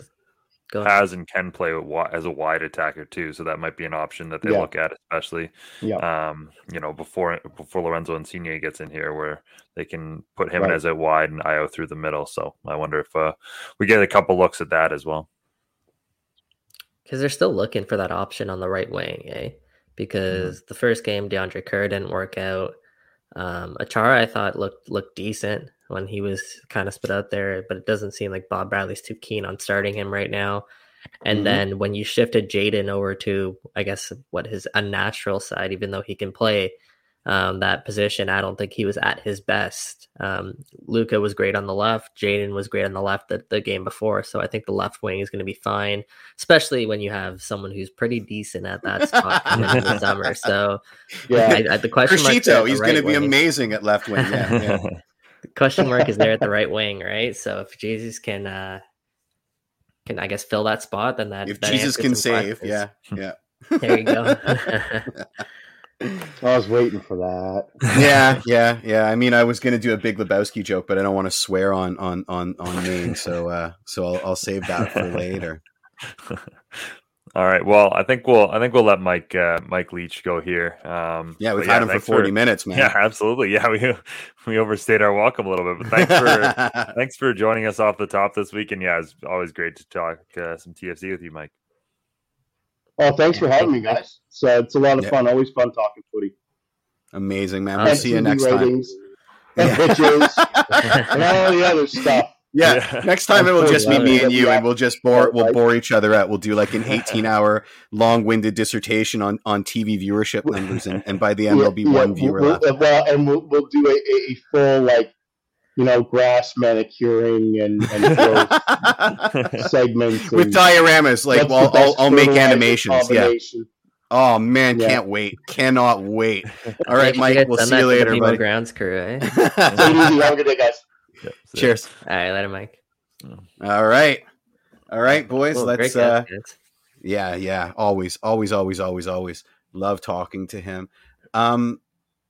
has and can play as a wide attacker too, so that might be an option that they yeah. look at, especially, yeah. um, you know, before before Lorenzo Insigne gets in here, where they can put him right. as a wide and Ayo through the middle. So I wonder if uh, we get a couple looks at that as well. Because they're still looking for that option on the right wing, eh? Because mm-hmm. the first game, DeAndre Kerr didn't work out. Um, Achara, I thought looked looked decent when he was kind of spit out there, but it doesn't seem like Bob Bradley's too keen on starting him right now. And mm-hmm. then when you shifted Jayden over to, I guess, what his unnatural side, even though he can play, um, that position. I don't think he was at his best. Um, Luca was great on the left. Jayden was great on the left the, the game before. So I think the left wing is going to be fine, especially when you have someone who's pretty decent at that spot *laughs* in the summer. So yeah, I, I, the question mark he's right going to be amazing at left wing. Yeah, yeah. *laughs* the question mark is there at the right wing, right? So if Jesus can, uh, can I guess fill that spot, then that if that Jesus can save, yeah, yeah. There you go. *laughs* I was waiting for that. yeah, yeah, yeah. I mean, I was going to do a Big Lebowski joke, but I don't want to swear on on on on names, so uh, so I'll, I'll save that for later. *laughs* All right. Well, I think we'll I think we'll let Mike uh, Mike Leach go here. Um, yeah, we've had yeah, him for forty for, minutes, *laughs* man. Yeah, absolutely. Yeah, we we overstayed our welcome a little bit, but thanks for *laughs* thanks for joining us off the top this week. And yeah, it's always great to talk uh, some TFC with you, Mike. Oh, thanks for having me, guys. So it's a lot of fun. Always fun talking footy. Amazing, man. We'll see you next ratings, time. And pitches *laughs* and all the other stuff. Yeah. yeah. Next time it will just be me and you, and we'll just bore we'll bore each other out. We'll do like an eighteen hour long winded dissertation on on TV viewership numbers, and, and by the end there'll be one viewer we'll, left. Well, uh, and we'll we'll do a, a full like you know, grass manicuring and, and *laughs* segments with dioramas. Like, well, I'll, I'll make animations. Yeah. Oh man, yeah. can't wait! Cannot wait! All right, Mike. We'll see you later, buddy. Grounds crew, eh? *laughs* Have a good day, guys. Cheers. All right, later, Mike. All right, all right, boys. Cool. Let's. Uh, yeah, yeah. Always, always, always, always, always love talking to him. Um,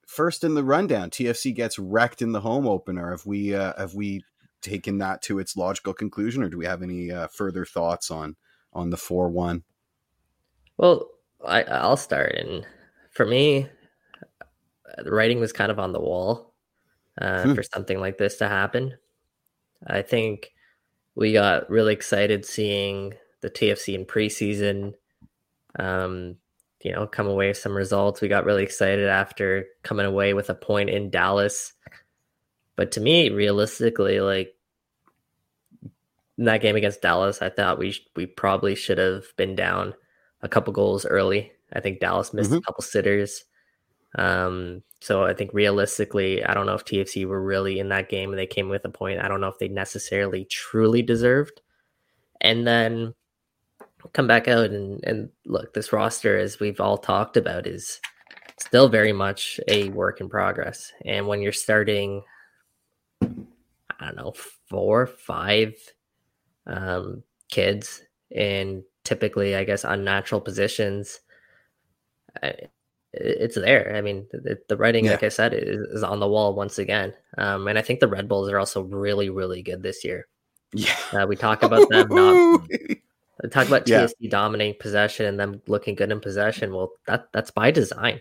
first in the rundown, TFC gets wrecked in the home opener. Have we uh, have we taken that to its logical conclusion, or do we have any uh, further thoughts on on the four one? Well, I, I'll start, and for me, the writing was kind of on the wall uh, hmm. for something like this to happen. I think we got really excited seeing the TFC in preseason. Um, you know, come away with some results. We got really excited after coming away with a point in Dallas. But to me, realistically, like in that game against Dallas, I thought we we probably should have been down a couple goals early. I think Dallas missed mm-hmm. a couple sitters. Um, so I think realistically, I don't know if TFC were really in that game and they came with a point. I don't know if they necessarily truly deserved. And then come back out and, and look, this roster, as we've all talked about, is still very much a work in progress. And when you're starting, I don't know, four, five um, kids in typically, I guess, unnatural positions, it's there. I mean, the, the writing, yeah. like I said, is, is, on the wall once again. Um, and I think the Red Bulls are also really, really good this year. Yeah, uh, we talk *laughs* about them not talk about TFC yeah. dominating possession and them looking good in possession. Well, that that's by design.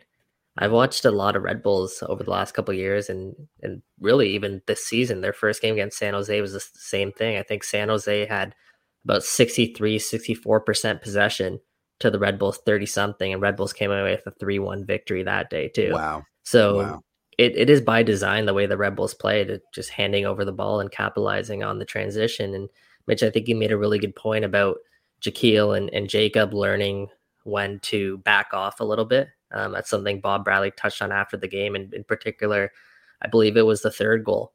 I've watched a lot of Red Bulls over the last couple years, and and really even this season, their first game against San Jose was the same thing. I think San Jose had about 63, 64 percent possession to the Red Bulls 30 something, and Red Bulls came away with a 3 1 victory that day, too. Wow. So wow. It, it is by design the way the Red Bulls played, just handing over the ball and capitalizing on the transition. And Mitch, I think you made a really good point about Jahkeele and, and Jacob learning when to back off a little bit. Um, that's something Bob Bradley touched on after the game. And in particular, I believe it was the third goal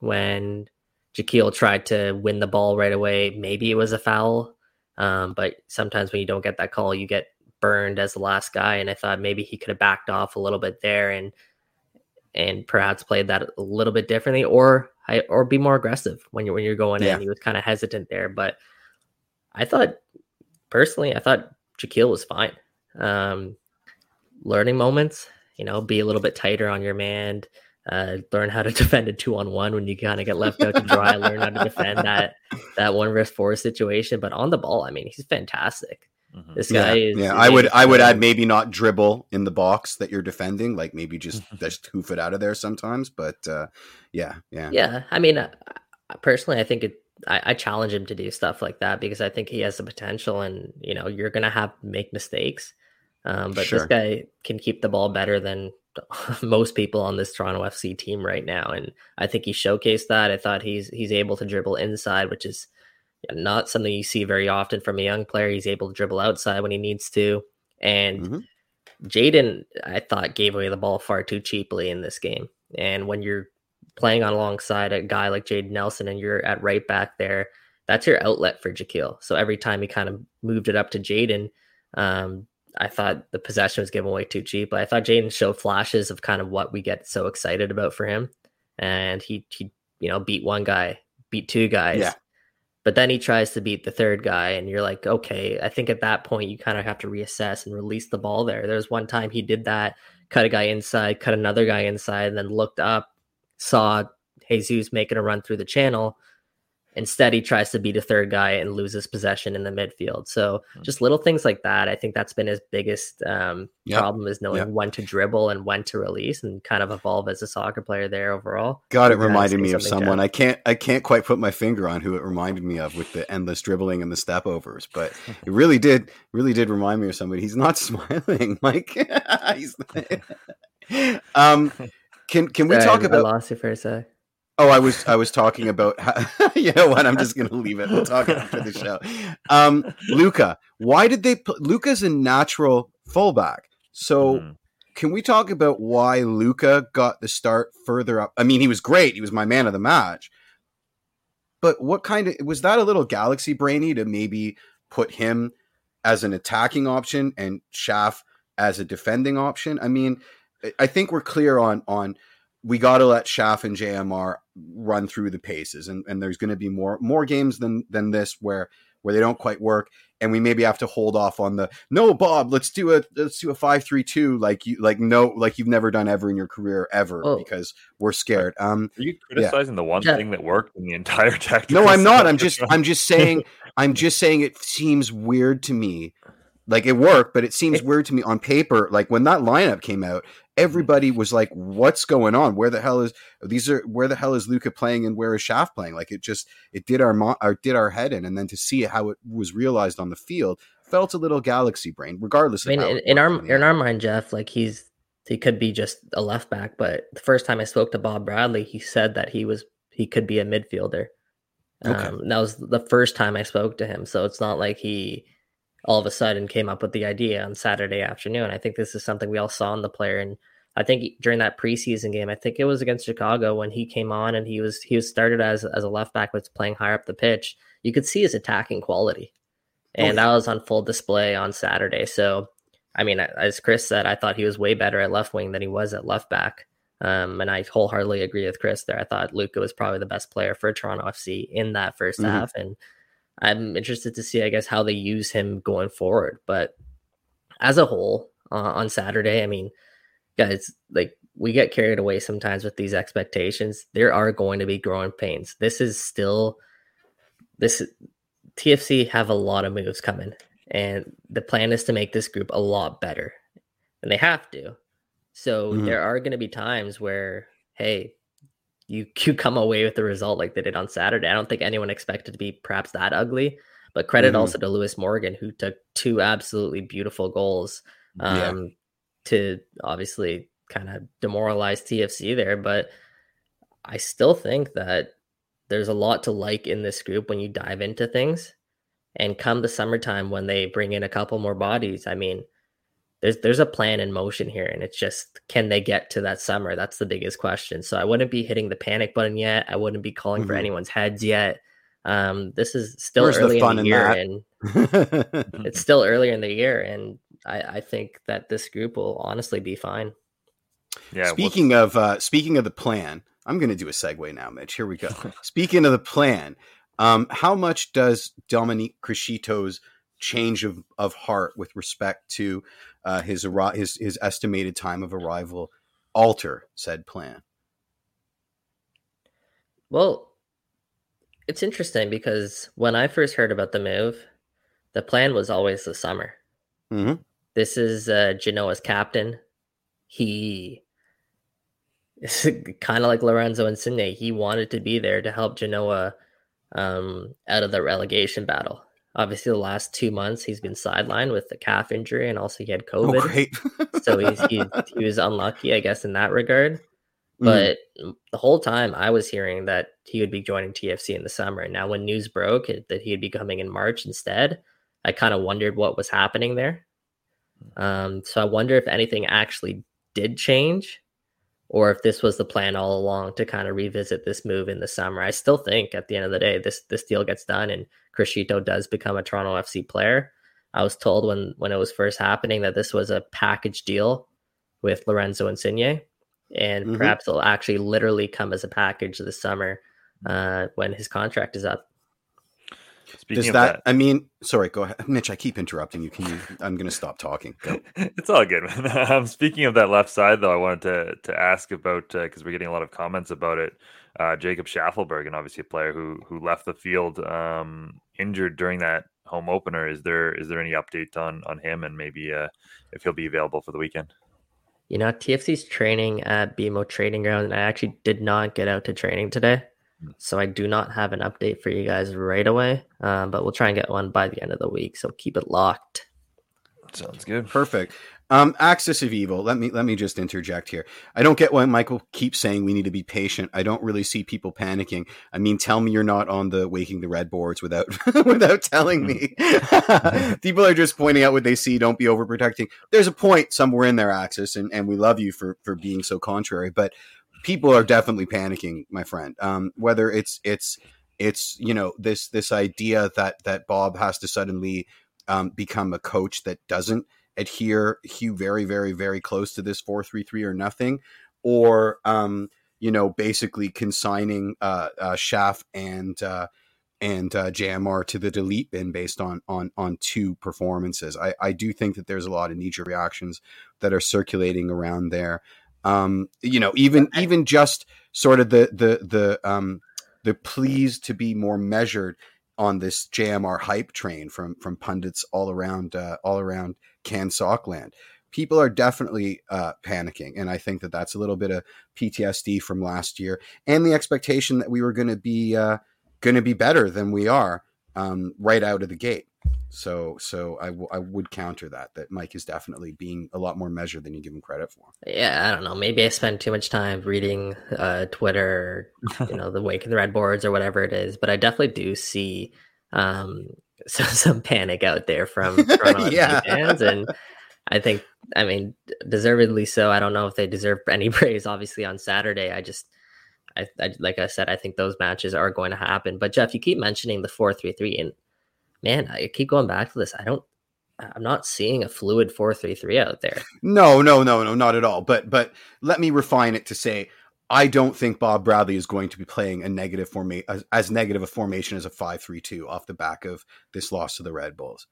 when Jahkeele tried to win the ball right away. Maybe it was a foul um, but sometimes when you don't get that call, you get burned as the last guy. And I thought maybe he could have backed off a little bit there and and perhaps played that a little bit differently, or or be more aggressive when you're when you're going yeah. in. He was kind of hesitant there, but I thought personally, I thought Jahkeele was fine. Um, learning moments, you know, be a little bit tighter on your man, uh, learn how to *laughs* defend a two on one when you kind of get left out to dry. learn how to defend *laughs* that that one versus four situation. But on the ball, I mean, he's fantastic. Mm-hmm. This guy yeah, is. Yeah, I would I would add maybe not dribble in the box that you're defending, like maybe just *laughs* just hoof it out of there sometimes. But uh, yeah, yeah, yeah. I mean, uh, personally, I think it. I, I challenge him to do stuff like that because I think he has the potential, and you know, you're gonna have make mistakes. Um, but sure. this guy can keep the ball better than *laughs* most people on this Toronto FC team right now, and I think he showcased that. I thought he's he's able to dribble inside, which is not something you see very often from a young player. He's able to dribble outside when he needs to, and mm-hmm. Jayden, I thought gave away the ball far too cheaply in this game. And when you're playing on alongside a guy like Jayden Nelson and you're at right back there, that's your outlet for Jahkeele. So every time he kind of moved it up to Jayden, um, I thought the possession was given away too cheap. But I thought Jayden showed flashes of kind of what we get so excited about for him. And he he you know beat one guy, beat two guys. Yeah. But then he tries to beat the third guy, and you're like, okay, I think at that point you kind of have to reassess and release the ball there. There's one time he did that, cut a guy inside, cut another guy inside, and then looked up, saw Jesus making a run through the channel, Instead, he tries to beat a third guy and loses possession in the midfield. So hmm. just little things like that. I think that's been his biggest um, yep. problem is knowing yep. when to dribble and when to release and kind of evolve as a soccer player there overall. God, it reminded me of someone. I can't I can't quite put my finger on who it reminded me of with the endless dribbling and the step overs, but *laughs* it really did really did remind me of somebody. He's not *laughs* smiling, Mike. *laughs* He's um can can we Sorry, talk about I lost you for a sec. Oh, I was I was talking about how, *laughs* you know what? I'm just going to leave it. We'll talk after the show. Um, Luca, why did they? put Luca's a natural fullback, so mm. can we talk about why Luca got the start further up? I mean, he was great. He was my man of the match. But what kind of was that? A little galaxy brainy to maybe put him as an attacking option and Schaff as a defending option. I mean, I think we're clear on on we got to let Schaff and JMR run through the paces, and, and there's going to be more more games than than this where where they don't quite work, and we maybe have to hold off on the no, Bob. Let's do a let's do a five three two like you like no like you've never done ever in your career ever oh. because we're scared. Um, are you criticizing yeah. the one yeah. thing that worked in the entire tactic? No, I'm not. I'm just *laughs* I'm just saying I'm just saying it seems weird to me like it worked, but it seems weird to me on paper. Like when that lineup came out, everybody was like, "What's going on? Where the hell is these are? Where the hell is Luca playing and where is Schaff playing?" Like it just it did our, mo- our did our head in, and then to see how it was realized on the field felt a little galaxy brain. Regardless, I mean, in, in our in our mind, Jeff, like he's he could be just a left back, but the first time I spoke to Bob Bradley, he said that he was he could be a midfielder. Okay. Um, that was the first time I spoke to him. So it's not like he all of a sudden came up with the idea on Saturday afternoon. I think this is something we all saw in the player. And I think during that preseason game, I think it was against Chicago when he came on and he was he was started as as a left back, was playing higher up the pitch. You could see his attacking quality, oh, and oh, yeah. that was on full display on Saturday. So, I mean, as Chris said, I thought he was way better at left wing than he was at left back. Um, and I wholeheartedly agree with Chris there. I thought Luca was probably the best player for Toronto FC in that 1st mm-hmm. half, and I'm interested to see, I guess, how they use him going forward. But as a whole, uh, on Saturday, I mean, guys, like we get carried away sometimes with these expectations. There are going to be growing pains. This is still this TFC have a lot of moves coming, and the plan is to make this group a lot better, and they have to. So mm-hmm. there are going to be times where, hey, you *laughs* you come away with the result like they did on Saturday. I don't think anyone expected to be perhaps that ugly, but credit mm-hmm. also to Lewis Morgan who took two absolutely beautiful goals um, yeah. to obviously kind of demoralize TFC there. But I still think that there's a lot to like in this group when you dive into things. And come the summertime when they bring in a couple more bodies, I mean, there's there's a plan in motion here and it's just can they get to that summer? That's the biggest question. So i wouldn't be hitting the panic button yet. I wouldn't be calling mm-hmm. for anyone's heads yet. Um, this is still Where's early the in the in year and *laughs* it's still earlier in the year and I, I, think that this group will honestly be fine. Yeah speaking of uh, speaking of the plan i'm going to do a segue now mitch. Here we go. *laughs* Speaking of the plan um, how much does dominique criscito's change of, of heart with respect to uh, his, his his estimated time of arrival alter said plan? Well, it's interesting because when I first heard about the move, the plan was always the summer. Mm-hmm. This is uh, Genoa's captain. He *laughs* is kind of like Lorenzo and Insigne. He wanted to be there to help Genoa um, out of the relegation battle. Obviously, the last two months he's been sidelined with the calf injury, and also he had oh, COVID. Oh, so he's, he *laughs* he was unlucky, I guess, in that regard. Mm. But mm. the whole time I was hearing that he would be joining TFC in the summer. Now, when news broke that he'd be coming in March instead, I kind of wondered what was happening there. Um, so I wonder if anything actually did change or if this was the plan all along to kind of revisit this move in the summer. I still think at the end of the day, this this deal gets done and Criscito does become a Toronto FC player. I was told when when it was first happening that this was a package deal with Lorenzo Insigne, and mm-hmm. perhaps it'll actually literally come as a package this summer uh, when his contract is up. Speaking Does that, that, I mean, sorry, go ahead, Mitch. I keep interrupting you. Can you? I'm going to stop talking. Go. *laughs* it's all good. *laughs* um, speaking of that left side, though, I wanted to to ask about because uh, we're getting a lot of comments about it. Uh, Jacob Shaffelburg, and obviously a player who who left the field um, injured during that home opener. Is there is there any update on on him and maybe uh, if he'll be available for the weekend? You know, TFC's training at BMO Training Ground, and I actually did not get out to training today. So I do not have an update for you guys right away, um, but we'll try and get one by the end of the week. So keep it locked. Sounds good. Perfect. Um, Axis of Evil. Let me let me just interject here. I don't get why Michael keeps saying we need to be patient. I don't really see people panicking. I mean, tell me you're not on the waking the red boards without *laughs* without telling me. *laughs* people are just pointing out what they see. Don't be overprotecting. There's a point somewhere in there, Axis, and, and we love you for for being so contrary. But people are definitely panicking, my friend. Um, whether it's it's it's you know this this idea that that Bob has to suddenly um, become a coach that doesn't adhere Hugh very very very close to this four three three or nothing, or um, you know basically consigning uh, uh, Schaff and uh, and uh, JMR to the delete bin based on on on two performances. I, I do think that there's a lot of knee reactions that are circulating around there um, you know, even even just sort of the the the um, the pleas to be more measured on this JMR hype train from from pundits all around uh, all around Can Sockland. People are definitely uh, panicking, and I think that that's a little bit of PTSD from last year, and the expectation that we were going to be uh, going to be better than we are um, right out of the gate. So, so I, w- I would counter that that Mike is definitely being a lot more measured than you give him credit for. Yeah, I don't know. Maybe I spend too much time reading uh, Twitter, you know, the Waking the Red boards or whatever it is. But I definitely do see um, *laughs* some some panic out there from *laughs* Toronto yeah. fans, and I think, I mean, deservedly so. I don't know if they deserve any *laughs* praise. Obviously, on Saturday, I just I, I, like I said, I think those matches are going to happen. But Jeff, you keep mentioning the four three three, and man, I keep going back to this. I don't, I'm not seeing a fluid four three three out there. No, no, no, no, not at all. But but let me refine it to say. I don't think Bob Bradley is going to be playing a negative formation as, as negative a formation as a five-three-two off the back of this loss to the Red Bulls.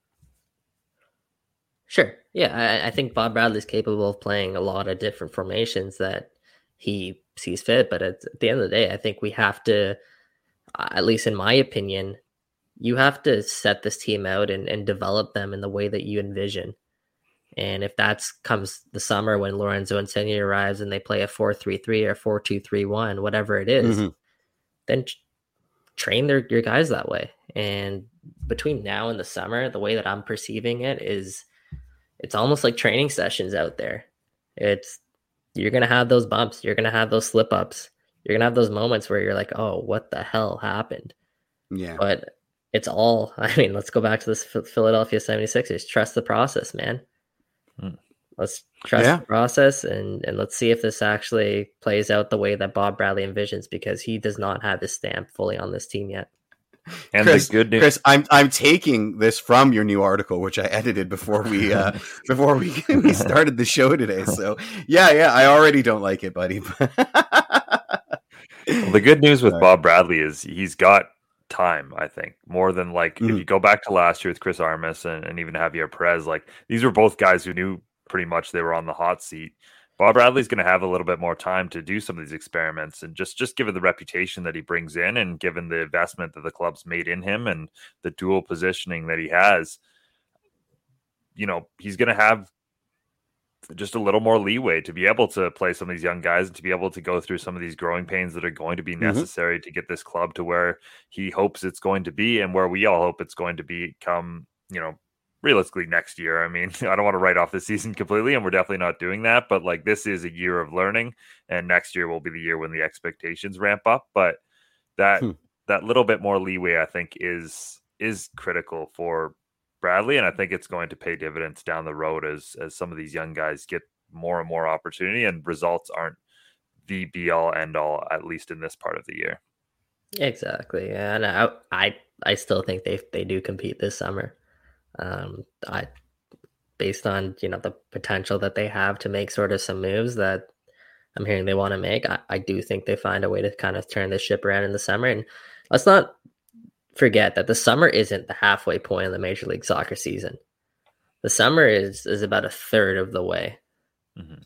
Sure. Yeah, I, I, think Bob Bradley's capable of playing a lot of different formations that he sees fit. But at, at the end of the day, I think we have to, at least in my opinion, you have to set this team out and, and develop them in the way that you envision. And if that comes the summer when Lorenzo Insigne arrives and they play a 4 3 3 or 4 2 3 1, whatever it is, mm-hmm. then train their, your guys that way. And between now and the summer, the way that I'm perceiving it is it's almost like training sessions out there. It's you're going to have those bumps. You're going to have those slip ups. You're going to have those moments where you're like, oh, what the hell happened? Yeah. But it's all, *laughs* I mean, let's go back to this Philadelphia 76ers. Trust the process, man. Hmm. Let's trust yeah. the process and, and let's see if this actually plays out the way that Bob Bradley envisions because he does not have his stamp fully on this team yet. And Chris, the good news, Chris, I'm I'm taking this from your new article, which I edited before we uh, *laughs* before we *laughs* we started the show today. So yeah, yeah, I already don't like it, buddy. *laughs* well, the good news with Sorry. Bob Bradley is he's got time. I think more than like mm-hmm. if you go back to last year with Chris Armas and, and even Javier Perez, like these were both guys who knew pretty much they were on the hot seat. Bob Bradley's going to have a little bit more time to do some of these experiments, and just just given the reputation that he brings in, and given the investment that the club's made in him, and the dual positioning that he has, you know, he's going to have just a little more leeway to be able to play some of these young guys and to be able to go through some of these growing pains that are going to be mm-hmm. necessary mm-hmm. to get this club to where he hopes it's going to be and where we all hope it's going to be come, you know, realistically next year. I mean, *laughs* I don't want to write off the season completely, and we're definitely not doing that. But like this is a year of learning, and next year will be the year when the expectations ramp up. But that hmm. that little bit more leeway, I think, is is critical for Bradley, and I think it's going to pay dividends down the road as as some of these young guys get more and more opportunity, and results aren't the be all end all, at least in this part of the year. Exactly, and I I, I still think they they do compete this summer. Um, I based on you know the potential that they have to make sort of some moves that I'm hearing they want to make. I, I do think they find a way to kind of turn the ship around in the summer. And let's not forget that the summer isn't the halfway point of the Major League Soccer season. The summer is is about a third of the way. Mm-hmm.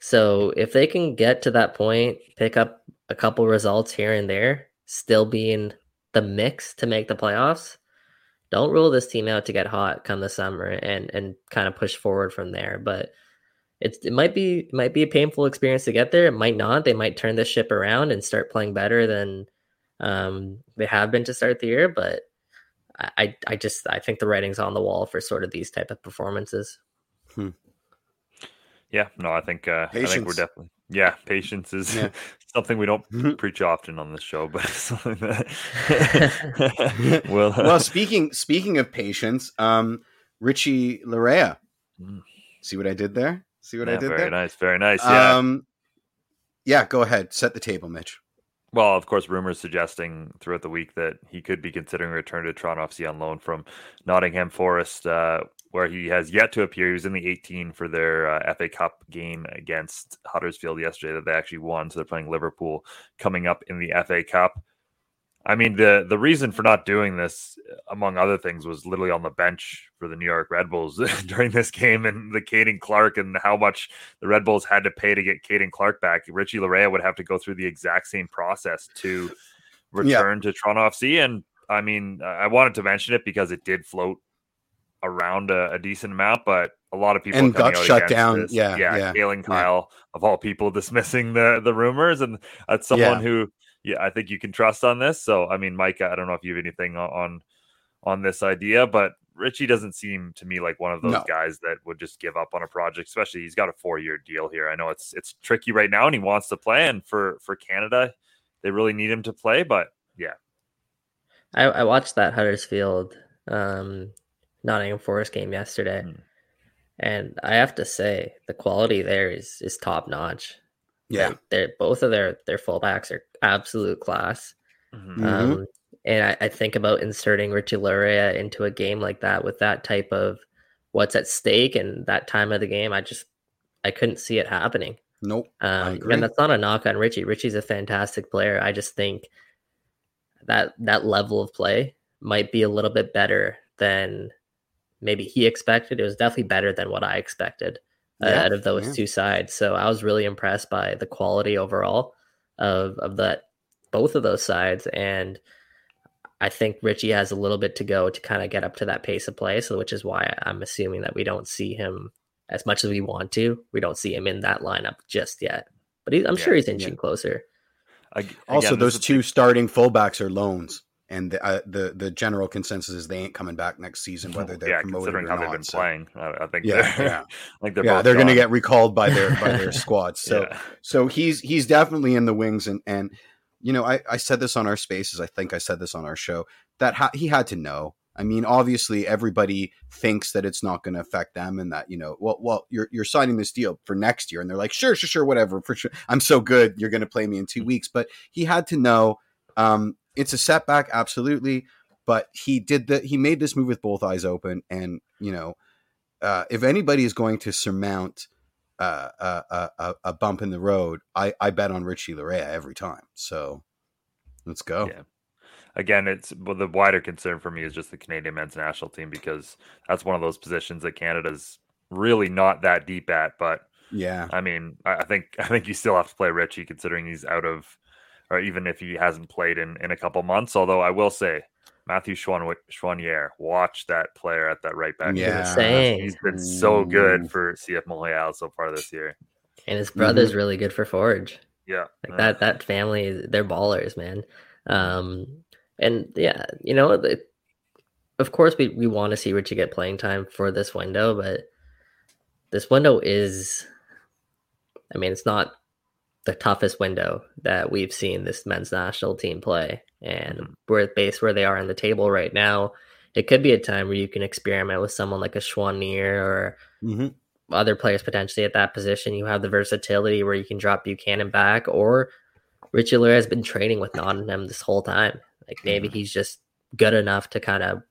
So if they can get to that point, pick up a couple results here and there, still be in the mix to make the playoffs, don't rule this team out to get hot come the summer and and kind of push forward from there. But it's it might be it might be a painful experience to get there. It might not. They might turn the ship around and start playing better than um, they have been to start the year. But I I just I think the writing's on the wall for sort of these type of performances. Hmm. Yeah, no, I think uh, I think we're definitely yeah. Patience is yeah. *laughs* something we don't *laughs* preach often on this show, but *laughs* something that *laughs* well. Uh, well, speaking speaking of patience, um, Richie Laryea. Mm. See what I did there? See what yeah, I did there. very there? nice, very nice. Yeah. Um, yeah, go ahead. Set the table, Mitch. Well, of course, rumors suggesting throughout the week that he could be considering a return to Toronto FC on loan from Nottingham Forest. Uh, where he has yet to appear. He was in the 18 for their uh, FA Cup game against Huddersfield yesterday that they actually won. So they're playing Liverpool coming up in the FA Cup. I mean, the the reason for not doing this, among other things, was literally on the bench for the New York Red Bulls *laughs* during this game and the Caden Clark and how much the Red Bulls had to pay to get Caden Clark back. Richie Laryea would have to go through the exact same process to return yeah. to Toronto FC. And I mean, I wanted to mention it because it did float around a, a, decent amount, but a lot of people and got shut down. This. Yeah, yeah, yeah. Kalen Kyle yeah. of all people *laughs* dismissing the the rumors, and that's someone yeah. who, yeah, I think you can trust on this. So, I mean, Mike, I don't know if you have anything on on this idea, but Richie doesn't seem to me like one of those no. guys that would just give up on a project. Especially he's got a four year deal here. I know it's it's tricky right now, and he wants to play. And for for Canada, they really need him to play. But yeah, I, I watched that Huddersfield um, Nottingham Forest game yesterday, mm. and I have to say the quality there is is top notch. Yeah, like they're both of their their fullbacks are absolute class. Mm-hmm. Um, mm-hmm. and I, I, think about inserting Richie Laryea into a game like that with that type of what's at stake and that time of the game. I just I couldn't see it happening. Nope. Um, and that's not a knock on Richie. Richie's a fantastic player. I just think that that level of play might be a little bit better than maybe he expected. It was definitely better than what I expected uh, yeah, out of those yeah. two sides. So I was really impressed by the quality overall of of that both of those sides and I think Richie has a little bit to go to kind of get up to that pace of play. So, which is why I'm assuming that we don't see him as much as we want to. We don't see him in that lineup just yet, but he, I'm yeah, sure he's inching closer. Again, also, those two starting fullbacks are loans, and the, uh, the the general consensus is they ain't coming back next season, *laughs* whether they're yeah, promoted considering or how not, they've been so. playing. I, I, think yeah, they're, yeah, *laughs* like they're yeah, they're going to get recalled by their by their *laughs* squads. So yeah. so he's he's definitely in the wings, and and you know I I said this on our spaces. I think I said this on our show that ha- he had to know I mean, obviously, everybody thinks that it's not going to affect them, and that you know, well, well, you're you're signing this deal for next year, and they're like, sure, sure, sure, whatever, for sure. I'm so good, you're going to play me in two mm-hmm. weeks. But he had to know um, it's a setback, absolutely. But he did that. He made this move with both eyes open, and you know, uh, if anybody is going to surmount uh, a, a, a, bump in the road, I, I bet on Richie Laryea every time. So let's go. Yeah again, it's well, the wider concern for me is just the Canadian men's national team because that's one of those positions that Canada's really not that deep at. But yeah, I mean, I think I think you still have to play Richie considering he's out of, or even if he hasn't played in in a couple months. Although I will say. Mathieu Choinière, watch that player at that right back. Yeah, he's been so good for CF Montreal so far this year, and his brother's mm-hmm. really good for Forge. Yeah, like yeah. that that family, they're ballers, man. Um, and yeah, you know, the, of course we, we want to see Richie get playing time for this window, but this window is, I mean, it's not the toughest window that we've seen this men's national team play. And mm-hmm. we're based where they are on the table right now. It could be a time where you can experiment with someone like a Choinière or mm-hmm. other players potentially at that position. You have the versatility where you can drop Buchanan back, or Richie Laryea has been training with Nottingham this whole time. Like maybe he's just good enough to kind of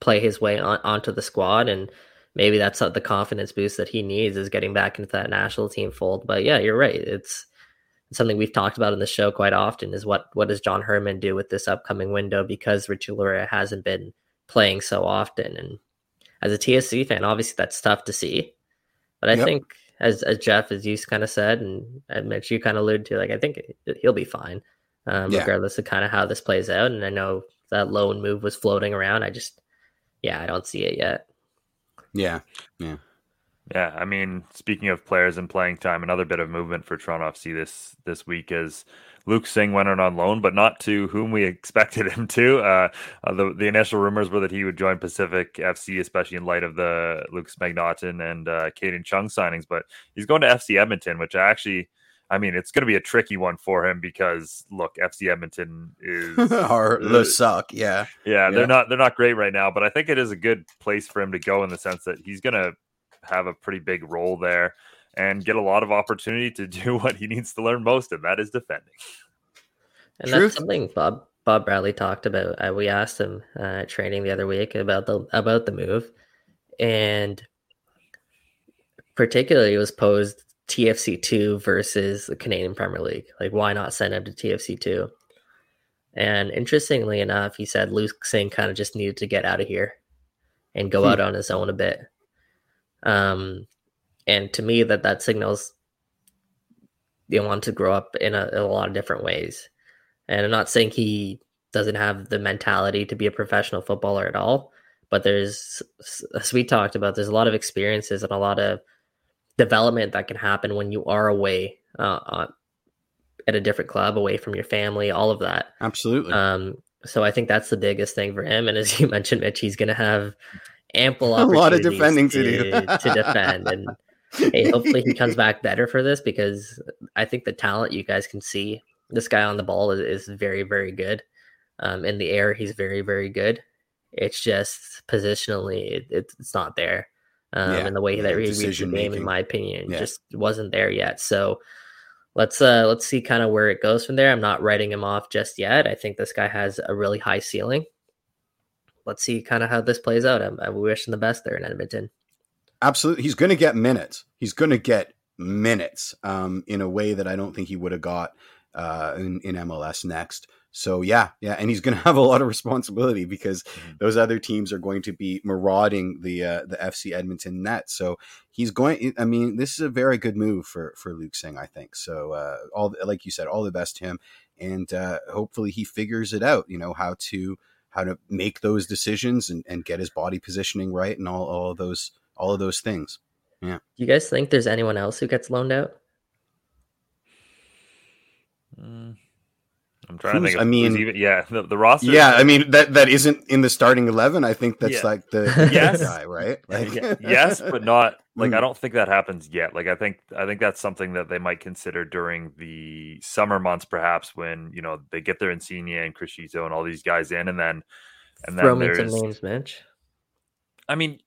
play his way on, onto the squad and maybe that's the confidence boost that he needs is getting back into that national team fold. But yeah, you're right. It's, something we've talked about in the show quite often is what what does John Herdman do with this upcoming window because Richie Laryea hasn't been playing so often. And as a TFC fan, obviously that's tough to see. But I yep. think as as Jeff as you kind of said and, and Mitch you kind of alluded to, like I think he'll be fine um, yeah. regardless of kind of how this plays out. And I know that loan move was floating around. I just, yeah, I don't see it yet. Yeah, yeah, yeah. I mean, speaking of players and playing time, another bit of movement for Toronto FC this this week is Luke Singh went on loan, but not to whom we *laughs* expected him to. Uh, uh, the the initial rumors were that he would join Pacific FC, especially in light of the Lukas MacNaughton and uh, Kadin Chung signings. But he's going to FC Edmonton, which I actually I mean, it's going to be a tricky one for him because look, FC Edmonton is *laughs* or the suck. Yeah. yeah, yeah, they're not they're not great right now, but I think it is a good place for him to go in the sense that he's going to have a pretty big role there and get a lot of opportunity to *laughs* do what he needs to learn most, and that is defending. And Truth. that's something Bob Bob Bradley talked about. Uh, we asked him uh, training the other week about the about the move, and particularly it was posed TFC2 versus the Canadian Premier League. Like, why not send him to TFC2? And interestingly enough, he said Luke Singh kind of just needed to get out of here and go hmm. out on his own a bit. Um, and to me, that that signals they want to grow up in a, in a lot of different ways. And I'm not saying he doesn't have the mentality to be a professional footballer at all, but there's, as we talked about, there's a lot of experiences and a lot of development that can happen when you are away uh, uh, at a different club, away from your family, all of that. Absolutely. Um, So I think that's the biggest thing for him. And as you *laughs* mentioned, Mitch, he's going to have ample a lot of defending to, to do *laughs* to defend. And hey, hopefully he comes back better for this because I think the talent you guys can see. This guy on the ball is, is very, very good. Um, in the air, he's very, very good. It's just positionally, it, it's not there. Um, yeah, and the way that he reads the game, in my opinion, yeah. just wasn't there yet. So let's uh let's see kind of where it goes from there. I'm not writing him off just yet. I think this guy has a really high ceiling. Let's see kind of how this plays out. I'm, I'm wishing the best there in Edmonton. Absolutely, he's going to get minutes. He's going to get minutes um, in a way that I don't think he would have got uh, in, in MLS next. So yeah, yeah, and he's going to have a lot of responsibility because mm-hmm. those other teams are going to be marauding the uh, the FC Edmonton net. So he's going. I mean, this is a very good move for for Luke Singh, I think. So uh, all like you said, all the best to him, and uh, hopefully he figures it out. You know how to how to make those decisions and, and get his body positioning right and all all of those all of those things. Yeah. Do you guys think there's anyone else who gets loaned out? Mm. I'm trying Who's, to think. I mean, even, yeah, the, the roster. Yeah, I mean that that isn't in the starting eleven. I think that's yeah. like the *laughs* yes. guy, right? Like, yes, but not *laughs* like I don't think that happens yet. Like I think I think that's something that they might consider during the summer months, perhaps when you know they get their Insigne and Criscito and all these guys in, and then and then Throw there's names, Mitch. I mean,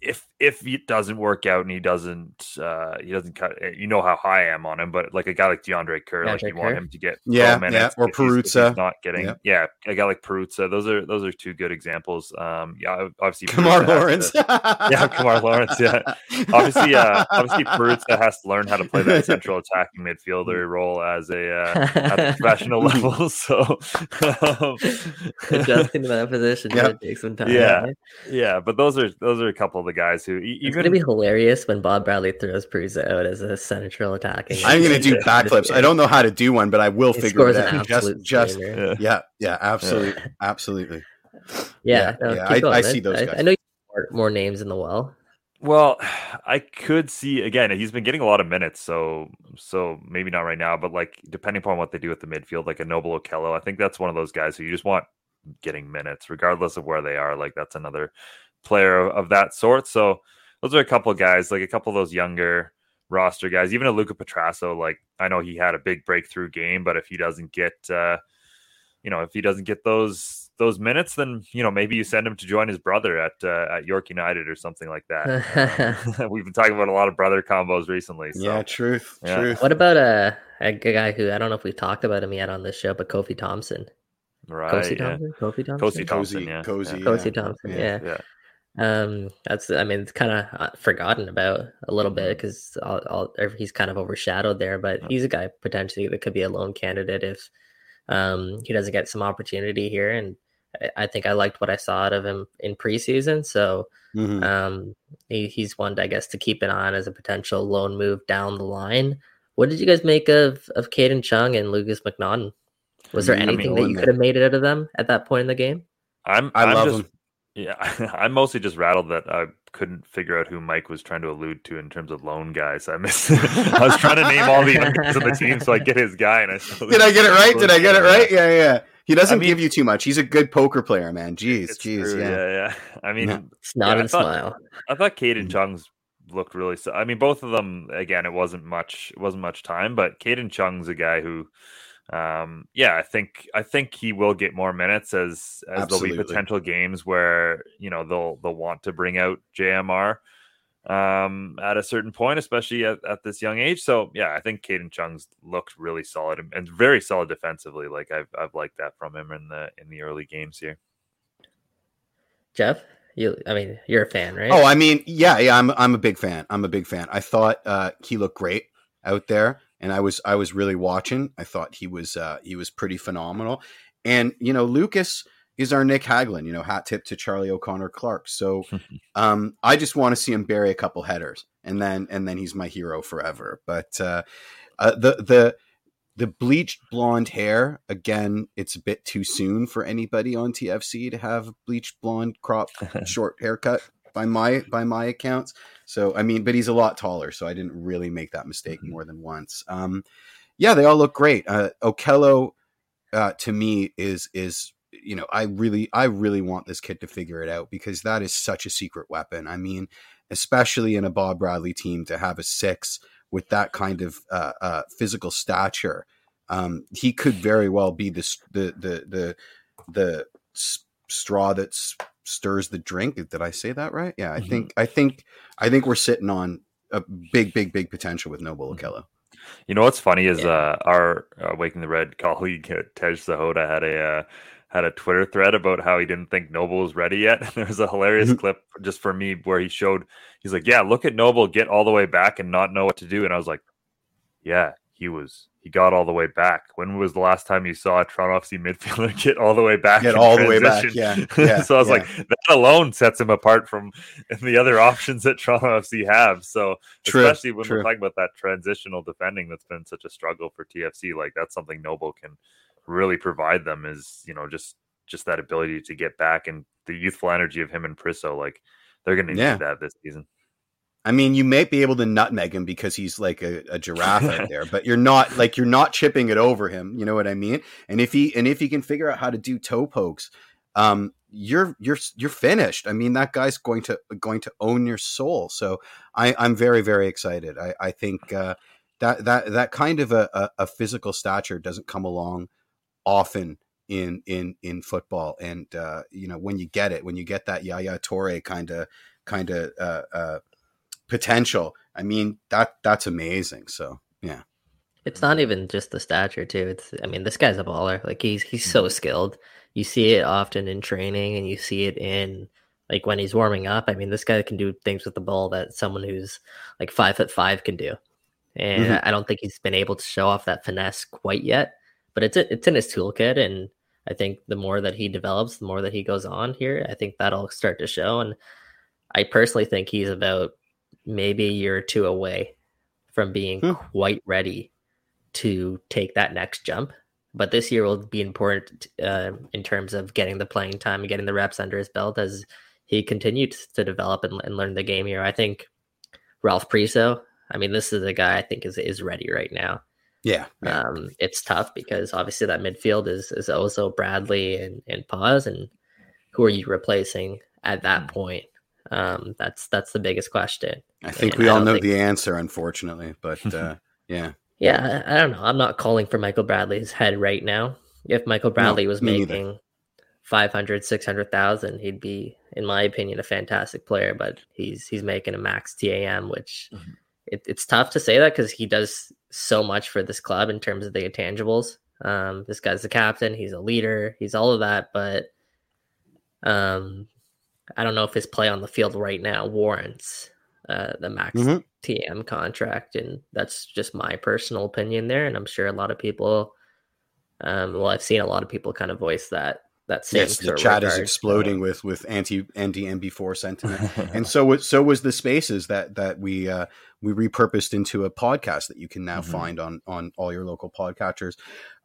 if if it doesn't work out and he doesn't uh he doesn't cut eh, you know how high I am on him, but like a guy like DeAndre Kerr, yeah, like you Kerr. want him to get yeah, yeah, or Perruzza not getting yeah. yeah. a guy like Perruzza. Those are those are two good examples. Um yeah, obviously Kemar Lawrence. To, *laughs* yeah, Kemar Lawrence, yeah. Obviously uh obviously Perruzza has to learn how to play that *laughs* central attacking midfielder role as a uh, at the professional *laughs* level. So um, adjusting to that position yep. take some time. Yeah. Right? Yeah, but those are those are a couple of the guys who even, it's gonna be hilarious when Bob Bradley throws Perruzza out as a central attacking. I'm gonna do backflips. I don't know how to do one, but I will he figure it out. Just, just yeah. yeah, yeah, absolutely, yeah. *laughs* absolutely. Yeah, yeah, no, yeah I, I, see those. I, I, know more, more names in the well. Well, *sighs* I could see again. He's been getting a lot of minutes, so so maybe not right now, but like depending upon what they do with the midfield, like a Noble Okello, I think that's one of those guys who you just want getting minutes, regardless of where they are. Like that's another player of, of that sort. So those are a couple of guys, like a couple of those younger roster guys. Even a Luca Petrasso, like I know he had a big breakthrough game, but if he doesn't get, uh, you know, if he doesn't get those those minutes, then you know maybe you send him to join his brother at uh, at York United or something like that. *laughs* um, *laughs* we've been talking about a lot of brother combos recently. So. Yeah, truth, yeah. truth. What about a, a guy who I don't know if we've talked about him yet on this show, but Kosi Thompson. Right. Kosi yeah. Thompson. Kosi Thompson. Kosi Thompson. Yeah. Kosi. Kosi Thompson. Yeah. yeah. Um, that's I mean it's kind of uh, forgotten about a little bit because mm-hmm. he's kind of overshadowed there, but he's a guy potentially that could be a loan candidate if um, he doesn't get some opportunity here. And I think I liked what I saw out of him in preseason, so mm-hmm. um, he, he's one I guess to keep an eye on as a potential loan move down the line. What did you guys make of of Kadin Chung and Lukas MacNaughton? Was there anything I mean, that you could have made it out of them at that point in the game? I'm I I'm love just, him. Yeah, *laughs* I'm mostly just rattled that I couldn't figure out who Mike was trying to allude to in terms of loan guys. I missed. *laughs* I was trying to name all the young guys on the team so I get his guy. And I did I get it right? Did I get it right? Yeah, yeah. He doesn't I mean, give you too much. He's a good poker player, man. Jeez, jeez, yeah. yeah, yeah. I mean, yeah. not yeah, and smile. I thought Kadin mm-hmm. Chung's looked really. I mean, both of them. Again, it wasn't much. It wasn't much time, but Kadin Chung's a guy who um, yeah, I think I think he will get more minutes as as Absolutely. there'll be potential games where you know they'll they'll want to bring out JMR um, at a certain point, especially at, at this young age. So yeah, I think Kadin Chung's looked really solid and, and, very solid defensively. Like I've I've liked that from him in the in the early games here. Jeff, you I mean you're a fan, right? Oh, I mean yeah, yeah. I'm I'm a big fan. I'm a big fan. I thought uh, he looked great out there and I was I was really watching. I thought he was uh, he was pretty phenomenal, and you know Lukas is our Nick Hagglund. You know, hat tip to Charlie O'Connor Clarke. So *laughs* um, I just want to see him bury a couple headers, and then and then he's my hero forever. But uh, uh, the the the bleached blonde hair again it's a bit too soon for anybody on tfc to have bleached blonde crop *laughs* short haircut by my by my accounts. So I mean, but he's a lot taller, so I didn't really make that mistake mm-hmm. more than once. Um, yeah, they all look great. Uh, Okello uh, to me is is you know, I really, I really want this kid to figure it out because that is such a secret weapon. I mean, especially in a Bob Bradley team to have a six with that kind of uh, uh, physical stature, um, he could very well be the the the the, the straw that stirs the drink. Did I say that right? Yeah, I mm-hmm. think I think I think we're sitting on a big, big, big potential with Noble mm-hmm. Okello. You know what's funny is yeah. uh, our uh, Waking the Red colleague uh, Tej Sahota had a uh, had a Twitter thread about how he didn't think Noble was ready yet. *laughs* there was a hilarious mm-hmm. clip just for me where he showed he's like, "Yeah, look at Noble get all the way back and not know what to do," and I was like, "Yeah, he was he got all the way back. When was the last time you saw a Toronto FC midfielder *laughs* get all the way back? Get all transition? the way back. Yeah. *laughs* yeah so I was yeah. like, that alone sets him apart from *laughs* the other options that Toronto FC have. So True. especially when True. we're talking about that transitional defending that's been such a struggle for TFC, like that's something Noble can really provide them is, you know, just just that ability to get back and the youthful energy of him and Priso, like they're gonna need yeah. that this season. I mean, you may be able to nutmeg him because he's like a, a giraffe out there, but you're not like you're not chipping it over him. You know what I mean? And if he and if he can figure out how to do toe pokes, um, you're you're you're finished. I mean, that guy's going to going to own your soul. So I, I'm very very excited. I, I think uh, that that that kind of a, a, a physical stature doesn't come along often in in in football. And uh, you know, when you get it, when you get that Yaya Toure kind of kind of uh, uh, potential. I mean, that that's amazing. So yeah. It's not even just the stature too. It's I mean, this guy's a baller. Like he's he's so mm-hmm. skilled. You see it often in training and you see it in like when he's warming up. I mean, this guy can do things with the ball that someone who's like five foot five can do. And mm-hmm. I don't think he's been able to show off that finesse quite yet. But it's it's in his toolkit and I think the more that he develops, the more that he goes on here, I think that'll start to show. And I personally think he's about maybe a year or two away from being hmm. quite ready to take that next jump. But this year will be important uh, in terms of getting the playing time and getting the reps under his belt as he continues to develop and, and learn the game here. I think Ralph Priso, I mean, this is a guy I think is is ready right now. Yeah, yeah. Um, it's tough because obviously that midfield is is also Bradley and and Paz, and who are you replacing at that hmm. point? Um, that's that's the biggest question. I think and we I all know think... the answer, unfortunately, but *laughs* uh, yeah, yeah. I, I, don't know. I'm not calling for Michael Bradley's head right now. If Michael Bradley no, was making neither. 500, 600,000, he'd be, in my opinion, a fantastic player. But he's he's making a max TAM, which mm-hmm. it, it's tough to say that because he does so much for this club in terms of the intangibles. Um, this guy's the captain. He's a leader. He's all of that, but um, I don't know if his play on the field right now warrants uh, the max mm-hmm. TM contract, and that's just my personal opinion there. And I'm sure a lot of people, um, well, I've seen a lot of people kind of voice that that same. Yes, the chat is exploding with with anti anti MB4 sentiment, and *laughs* so was so was the spaces that that we uh, we repurposed into a podcast that you can now mm-hmm. find on on all your local podcatchers.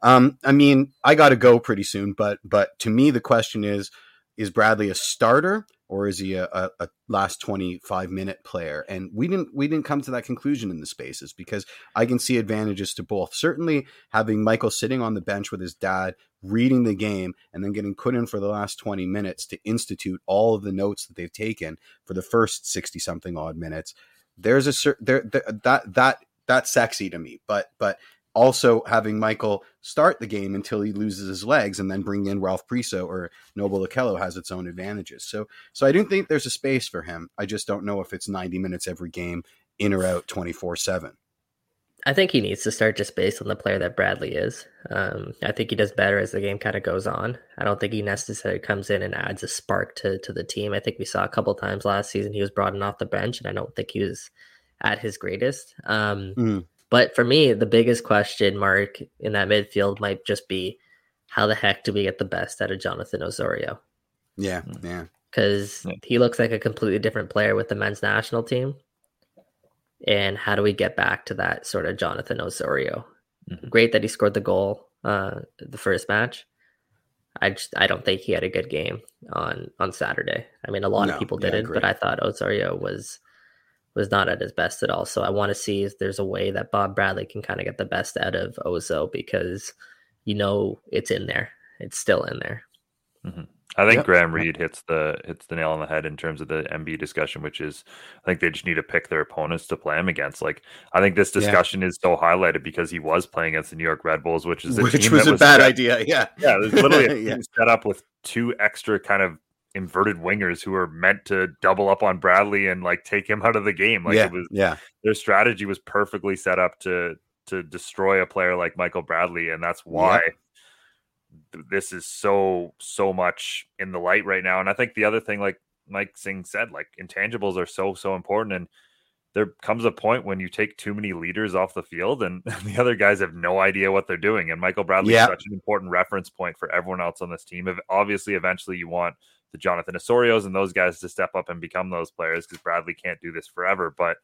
Um, I mean, I got to go pretty soon, but but to me, the question is is Bradley a starter or is he a, a, a, last 25 minute player? And we didn't we didn't come to that conclusion in the spaces because i can see advantages to both. Certainly having michael sitting on the bench with his dad reading the game and then getting put in for the last 20 minutes to institute all of the notes that they've taken for the first 60 something odd minutes there's a certain there, there that that that's sexy to me. But but also having Michael start the game until he loses his legs and then bring in Ralph Priso or Noble Okello has its own advantages. So so I do think there's a space for him. I just don't know if it's 90 minutes every game in or out 24/7. I think he needs to start just based on the player that Bradley is. Um, I think he does better as the game kind of goes on. I don't think he necessarily comes in and adds a spark to to the team. I think we saw a couple times last season he was brought in off the bench, and I don't think he was at his greatest. Um, mm. But for me, the biggest question mark in that midfield might just be how the heck do we get the best out of Jonathan Osorio? Yeah, yeah. Because yeah. he looks like a completely different player with the men's national team. And how do we get back to that sort of Jonathan Osorio? Mm-hmm. Great that he scored the goal uh, the first match. I just I don't think he had a good game on on Saturday. I mean, a lot no, of people didn't, yeah, but I thought Osorio was was not at his best at all. So I want to see if there's a way that Bob Bradley can kind of get the best out of Ozo because you know it's in there. It's still in there. Mm-hmm. I think yep. Graham Reed hits the hits the nail on the head in terms of the MB discussion, which is I think they just need to pick their opponents to play him against. Like I think this discussion yeah. is so highlighted because he was playing against the New York Red Bulls, which is a which was a was bad set, idea. Yeah, yeah, it was literally *laughs* yeah. set up with two extra kind of inverted wingers who are meant to double up on Bradley and like take him out of the game. Like yeah, it was, yeah, their strategy was perfectly set up to to destroy a player like Michael Bradley, and that's why. Yeah this is so so much in the light right now. And I think the other thing, like Mike Singh said, like intangibles are so so important. And there comes a point when you take too many leaders off the field, and, *laughs* the other guys have no idea what they're doing. And Michael Bradley yeah. is such an important reference point for everyone else on this team. Obviously, eventually you want the Jonathan Osorios and those guys to step up and become those players because Bradley can't do this forever, but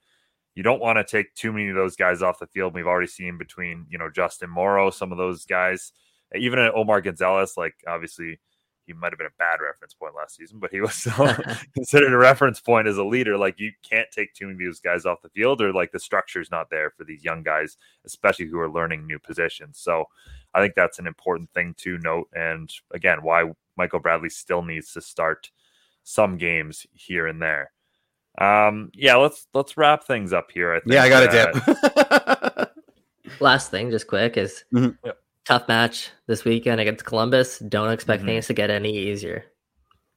you don't want to take too many of those guys off the field. We've already seen between, you know, Justin Morrow, some of those guys even at Omar Gonzalez, like obviously he might have been a bad reference point last season, but he was still *laughs* *laughs* considered a reference point as a leader. Like you can't take too many of these guys off the field, or like the structure's not there for these young guys, especially who are learning new positions. So I think that's an important thing to note. And again, why Michael Bradley still needs to start some games here and there. Um, yeah, let's let's wrap things up here. I think, yeah, I got a dip. *laughs* Last thing, just quick, is mm-hmm. tough match this weekend against Columbus. Don't expect mm-hmm. things to get any easier.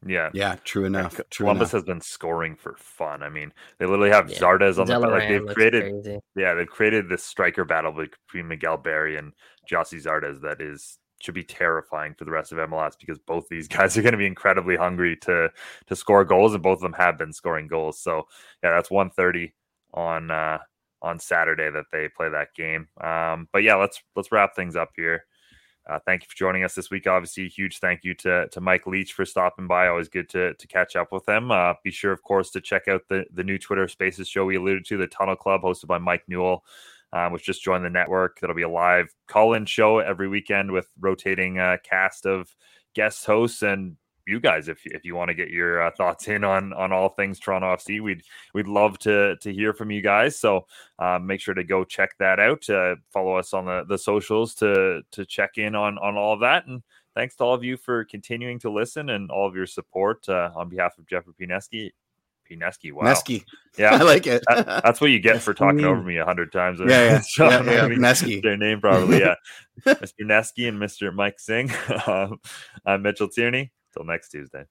Yeah, yeah, true enough. Yeah, true Columbus enough. has been scoring for fun. I mean, they literally have yeah. Zardes on Delaram the like they've created. Crazy. Yeah, they've created this striker battle between Miguel Berry and Gyasi Zardes that is should be terrifying for the rest of MLS because both these *laughs* guys are going to be incredibly hungry to to score goals, and both of them have been scoring goals. So yeah, that's one thirty on uh, on Saturday that they play that game. Um, but yeah, let's let's wrap things up here. Uh, thank you for joining us this week. Obviously, huge thank you to, to Mike Leach for stopping by. Always good to, to catch up with him. Uh, be sure, of course, to check out the, the new Twitter Spaces show we alluded to, the Tunnel Club, hosted by Mike Newell, uh, which just joined the network. That'll be a live call in show every weekend with rotating uh, cast of guest hosts and you guys if if you want to get your uh, thoughts in on on all things Toronto FC. We'd we'd love to to hear from you guys. So uh, make sure to go check that out. Uh, follow us on the the socials to to check in on on all of that. And thanks to all of you for continuing to listen and all of your support uh, on behalf of Jeffrey Pineski. Pineski, wow. Nesky. Yeah. *laughs* I like it. that, that's what you get for talking over me a hundred times. Yeah, yeah. *laughs* yeah, yeah. Nesky. Their name probably, yeah. *laughs* Mr. Nesky and Mr. Mike Singh. Um, I'm Mitchell Tierney. Till next Tuesday.